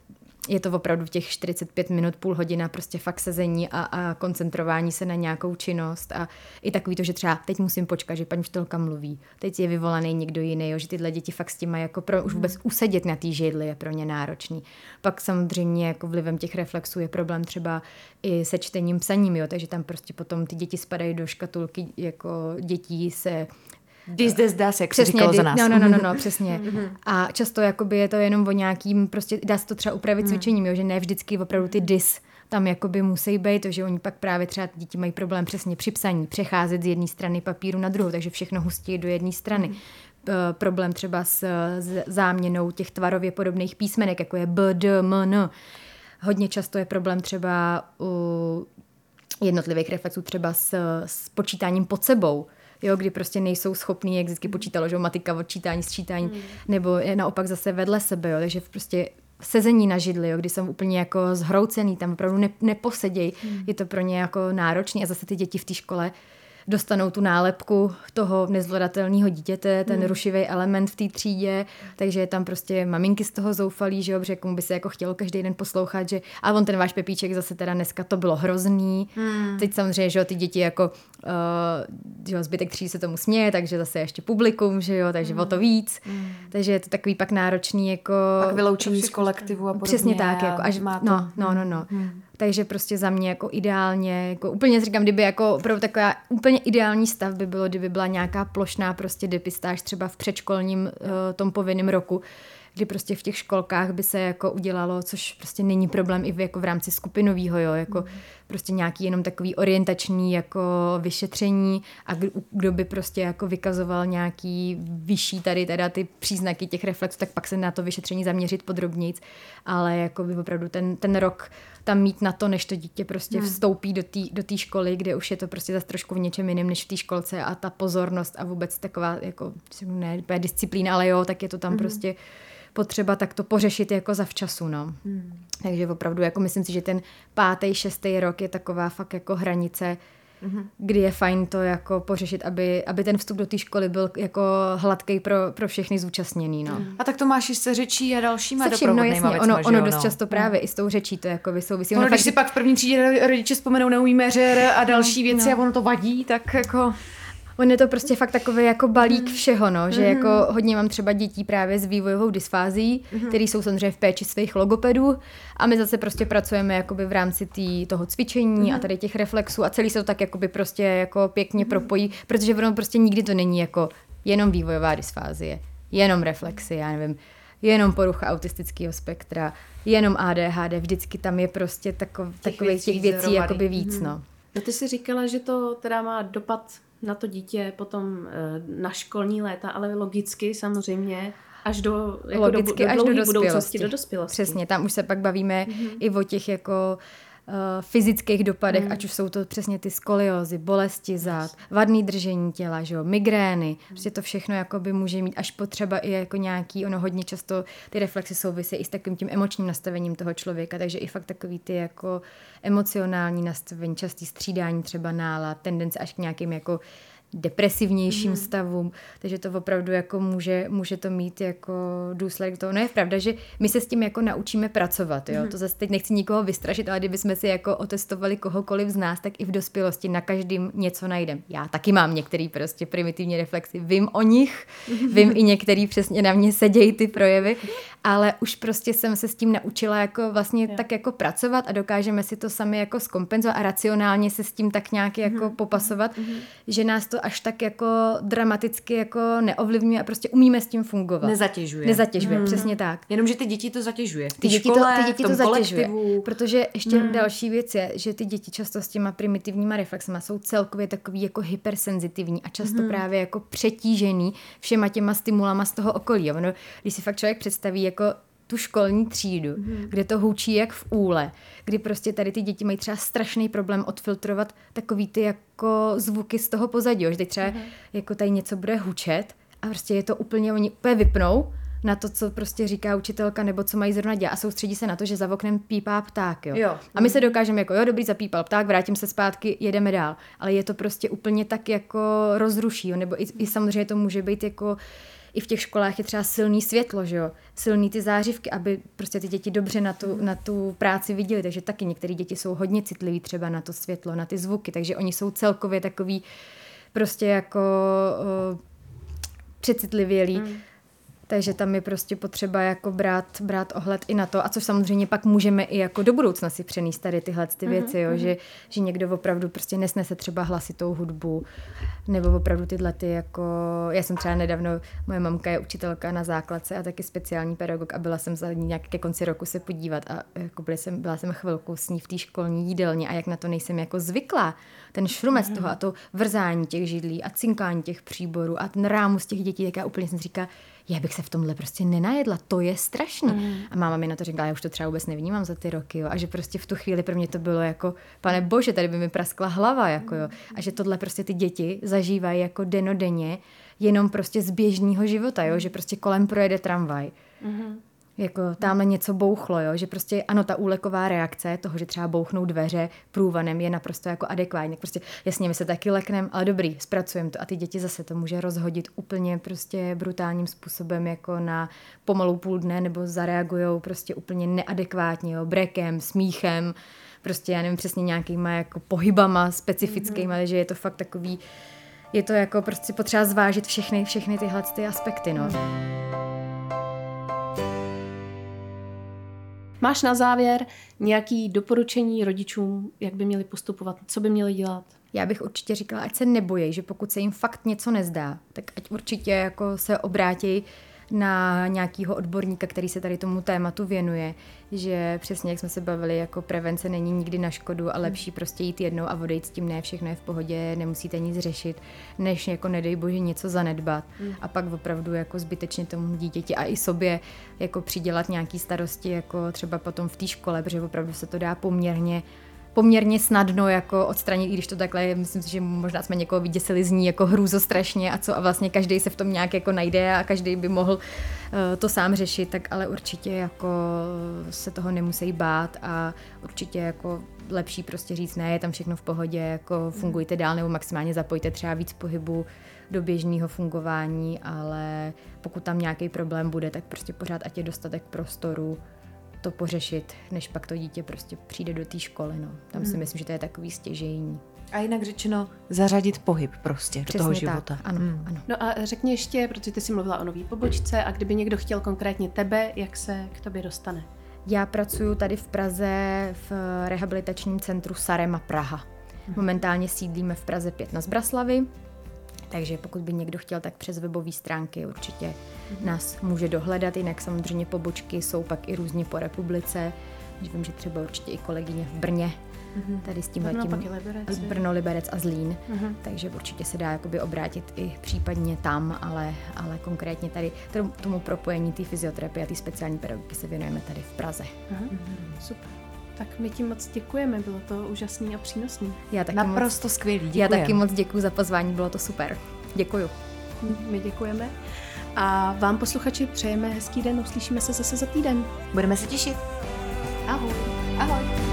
je to opravdu v těch 45 minut, půl hodina prostě fakt sezení a, a koncentrování se na nějakou činnost a i takový to, že třeba teď musím počkat, že paní učitelka mluví, teď je vyvolaný někdo jiný, jo, že tyhle děti fakt s tím mají jako pro, už vůbec usedět na té židli je pro ně náročný. Pak samozřejmě jako vlivem těch reflexů je problém třeba i se čtením, psaním, jo, takže tam prostě potom ty děti spadají do škatulky jako dětí se Dis des das, jak se Přesně, říkalo kdy- za nás. No, no, no, no, no přesně. A často jakoby je to jenom o nějakým, prostě dá se to třeba upravit cvičením, jo, že ne vždycky opravdu ty dis tam jakoby musí být, to, že oni pak právě třeba ty děti mají problém přesně při psaní, přecházet z jedné strany papíru na druhou, takže všechno hustí do jedné strany. Eh, problém třeba s, s záměnou těch tvarově podobných písmenek, jako je B, D, M, N. Hodně často je problém třeba u jednotlivých reflexů třeba s, s počítáním pod sebou, jo, kdy prostě nejsou schopní, jak vždycky počítalo, že matika, odčítání, sčítání, mm. nebo je naopak zase vedle sebe, jo, takže prostě sezení na židli, jo, kdy jsou úplně jako zhroucený, tam opravdu ne, neposedějí, mm. je to pro ně jako náročný a zase ty děti v té škole dostanou tu nálepku toho nezvladatelného dítěte, ten hmm. rušivý element v té třídě, takže je tam prostě maminky z toho zoufalí, že jo, protože komu by se jako chtělo každý den poslouchat, že a on ten váš Pepíček zase teda dneska to bylo hrozný. Hmm. Teď samozřejmě, že jo, ty děti jako že jo, zbytek tří se tomu směje, takže zase ještě publikum, že jo, takže hmm. o to víc. Hmm. Takže je to takový pak náročný jako... Pak vyloučení z kolektivu a podobně. Přesně tak, jako až má to... No, no, no, no. Hmm. Takže prostě za mě jako ideálně, jako úplně říkám, kdyby jako opravdu taková úplně ideální stav by bylo, kdyby byla nějaká plošná prostě depistáž třeba v předškolním uh, tom povinném roku, kdy prostě v těch školkách by se jako udělalo, což prostě není problém i v, jako v rámci skupinového, jo, jako mm. prostě nějaký jenom takový orientační jako vyšetření a kdo by prostě jako vykazoval nějaký vyšší tady teda ty příznaky těch reflexů, tak pak se na to vyšetření zaměřit podrobnějc, ale jako by opravdu ten, ten rok tam mít na to, než to dítě prostě hmm. vstoupí do té do školy, kde už je to prostě zase trošku v něčem jiném než v té školce a ta pozornost a vůbec taková jako, ne disciplína, ale jo, tak je to tam hmm. prostě potřeba tak to pořešit jako zavčasu, no. Hmm. Takže opravdu jako myslím si, že ten pátý, šestý rok je taková fakt jako hranice, mm-hmm. kdy je fajn to jako pořešit, aby, aby ten vstup do té školy byl jako hladký pro, pro všechny zúčastněný. No. Mm. A tak to máš i se řečí a dalšíma se vším, no jasně, věcma, ono, ono dost no. často právě mm. i s tou řečí to jako vysouvisí. Ono, ono když fakt... si pak v první třídě rodiče vzpomenou neumíme řer a další věci no. a ono to vadí, tak jako... On je to prostě fakt takový jako balík mm. všeho, no, že mm. jako hodně mám třeba dětí právě s vývojovou dysfází, mm. který jsou samozřejmě v péči svých logopedů a my zase prostě pracujeme jakoby v rámci tý, toho cvičení mm. a tady těch reflexů a celý se to tak jakoby prostě jako pěkně mm. propojí, protože ono prostě nikdy to není jako jenom vývojová dysfázie, jenom reflexy, já nevím, jenom porucha autistického spektra, jenom ADHD, vždycky tam je prostě takov, takových těch věcí jakoby víc, mm. no. No ty jsi říkala, že to teda má dopad na to dítě potom eh, na školní léta, ale logicky samozřejmě až do, jako logicky do, do, až do budoucnosti, do dospělosti. Přesně, tam už se pak bavíme mm-hmm. i o těch jako fyzických dopadech, mm. ať už jsou to přesně ty skoliozy, bolesti zad, vadný držení těla, že jo, migrény, mm. prostě to všechno jako by může mít až potřeba i jako nějaký, ono hodně často ty reflexy souvisí i s takovým tím emočním nastavením toho člověka, takže i fakt takový ty jako emocionální nastavení, častý střídání třeba nálad, tendence až k nějakým jako depresivnějším mm. stavům, takže to opravdu jako může, může to mít jako důsledek toho. No je pravda, že my se s tím jako naučíme pracovat, jo, mm. to zase teď nechci nikoho vystrašit, ale kdybychom si jako otestovali kohokoliv z nás, tak i v dospělosti na každém něco najdem. Já taky mám některý prostě primitivní reflexy, vím o nich, vím i některý přesně na mě sedějí ty projevy, ale už prostě jsem se s tím naučila jako vlastně jo. tak jako pracovat a dokážeme si to sami jako skompenzovat a racionálně se s tím tak nějak jako mm. popasovat, mm. že nás to až tak jako dramaticky jako neovlivňuje a prostě umíme s tím fungovat. Nezatěžuje. Nezatěžuje, hmm. přesně tak. Jenomže ty děti to zatěžuje. Ty děti škole, to, ty děti to zatěžuje. Kolektivu. Protože ještě hmm. další věc je, že ty děti často s těma primitivníma reflexama jsou celkově takový jako hypersenzitivní a často hmm. právě jako přetížený všema těma stimulama z toho okolí. Ono, když si fakt člověk představí jako tu školní třídu, mm-hmm. kde to houčí jak v úle, kdy prostě tady ty děti mají třeba strašný problém odfiltrovat takový ty jako zvuky z toho pozadí, že teď třeba mm-hmm. jako tady něco bude hučet a prostě je to úplně, oni úplně vypnou na to, co prostě říká učitelka, nebo co mají zrovna dělat a soustředí se na to, že za oknem pípá pták. Jo. jo. A my se dokážeme jako, jo, dobrý, zapípal pták, vrátím se zpátky, jedeme dál. Ale je to prostě úplně tak jako rozruší, jo. nebo i, i samozřejmě to může být jako i v těch školách je třeba silný světlo, že jo? silný ty zářivky, aby prostě ty děti dobře na tu, na tu práci viděli, takže taky některé děti jsou hodně citliví třeba na to světlo, na ty zvuky, takže oni jsou celkově takový prostě jako uh, přecitlivělí. Mm. Takže tam je prostě potřeba jako brát, brát ohled i na to, a co samozřejmě pak můžeme i jako do budoucna si přenést tady tyhle ty věci, jo, mm-hmm. že, že někdo opravdu prostě nesnese třeba hlasitou hudbu, nebo opravdu tyhle ty jako, já jsem třeba nedávno, moje mamka je učitelka na základce a taky speciální pedagog a byla jsem za ní nějak ke konci roku se podívat a jako byla jsem, byla jsem chvilku s ní v té školní jídelně a jak na to nejsem jako zvyklá, ten šrumec mm-hmm. toho a to vrzání těch židlí a cinkání těch příborů a ten rámus těch dětí, tak já úplně jsem říká, já bych se v tomhle prostě nenajedla, to je strašný. Mm. A máma mi na to řekla, já už to třeba vůbec nevnímám za ty roky, jo. A že prostě v tu chvíli pro mě to bylo jako, pane bože, tady by mi praskla hlava, jako jo. A že tohle prostě ty děti zažívají jako denodenně, jenom prostě z běžného života, jo. Že prostě kolem projede tramvaj. Mm. Jako tamhle něco bouchlo, jo? že prostě ano, ta úleková reakce toho, že třeba bouchnou dveře průvanem je naprosto jako adekvátní. Prostě jasně, my se taky lekneme, ale dobrý, zpracujeme to a ty děti zase to může rozhodit úplně prostě brutálním způsobem jako na pomalu půl dne nebo zareagujou prostě úplně neadekvátně, jo? brekem, smíchem, prostě já nevím přesně nějakýma jako pohybama specifickými, mm-hmm. že je to fakt takový, je to jako prostě potřeba zvážit všechny, všechny tyhle ty aspekty, no. Máš na závěr nějaký doporučení rodičům, jak by měli postupovat, co by měli dělat? Já bych určitě říkala, ať se nebojí, že pokud se jim fakt něco nezdá, tak ať určitě jako se obrátí na nějakého odborníka, který se tady tomu tématu věnuje, že přesně jak jsme se bavili, jako prevence není nikdy na škodu a lepší prostě jít jednou a odejít s tím, ne, všechno je v pohodě, nemusíte nic řešit, než jako nedej bože něco zanedbat mm. a pak opravdu jako zbytečně tomu dítěti a i sobě jako přidělat nějaký starosti, jako třeba potom v té škole, protože opravdu se to dá poměrně poměrně snadno jako odstranit, i když to takhle, myslím si, že možná jsme někoho vyděsili z ní jako hrůzo strašně a co a vlastně každý se v tom nějak jako najde a každý by mohl uh, to sám řešit, tak ale určitě jako se toho nemusí bát a určitě jako lepší prostě říct ne, je tam všechno v pohodě, jako fungujte dál nebo maximálně zapojte třeba víc pohybu do běžného fungování, ale pokud tam nějaký problém bude, tak prostě pořád ať je dostatek prostoru, to pořešit, než pak to dítě prostě přijde do té školy. No. Tam si Hmm. myslím, že to je takový stěžejní. A jinak řečeno, zařadit pohyb prostě do toho života. tak, ano, Hmm. ano. No a řekni ještě, protože ty jsi mluvila o nový pobočce a kdyby někdo chtěl konkrétně tebe, jak se k tobě dostane? Já pracuji tady v Praze v rehabilitačním centru Sarema Praha. Momentálně sídlíme v Praze 5 na Zbraslavy, takže pokud by někdo chtěl, tak přes webové stránky určitě nás může dohledat. Jinak samozřejmě pobočky jsou pak i různě po republice. Vím, že třeba určitě i kolegyně v Brně tady s Brno, tím Liberec, jo. Brno, Liberec a Zlín, Mhm. takže určitě se dá jakoby obrátit i případně tam, ale, ale konkrétně tady tomu- propojení té fyzioterapie a té speciální pedagogiky se věnujeme tady v Praze. Aha. Super. Tak my ti moc děkujeme, bylo to úžasný a přínosný. Já taky, moc, Naprosto skvělý, děkuji. já taky moc děkuji za pozvání, bylo to super. Děkuju. My děkujeme. A vám posluchači přejeme hezký den, uslyšíme se zase za týden. Budeme se těšit. Ahoj. Ahoj.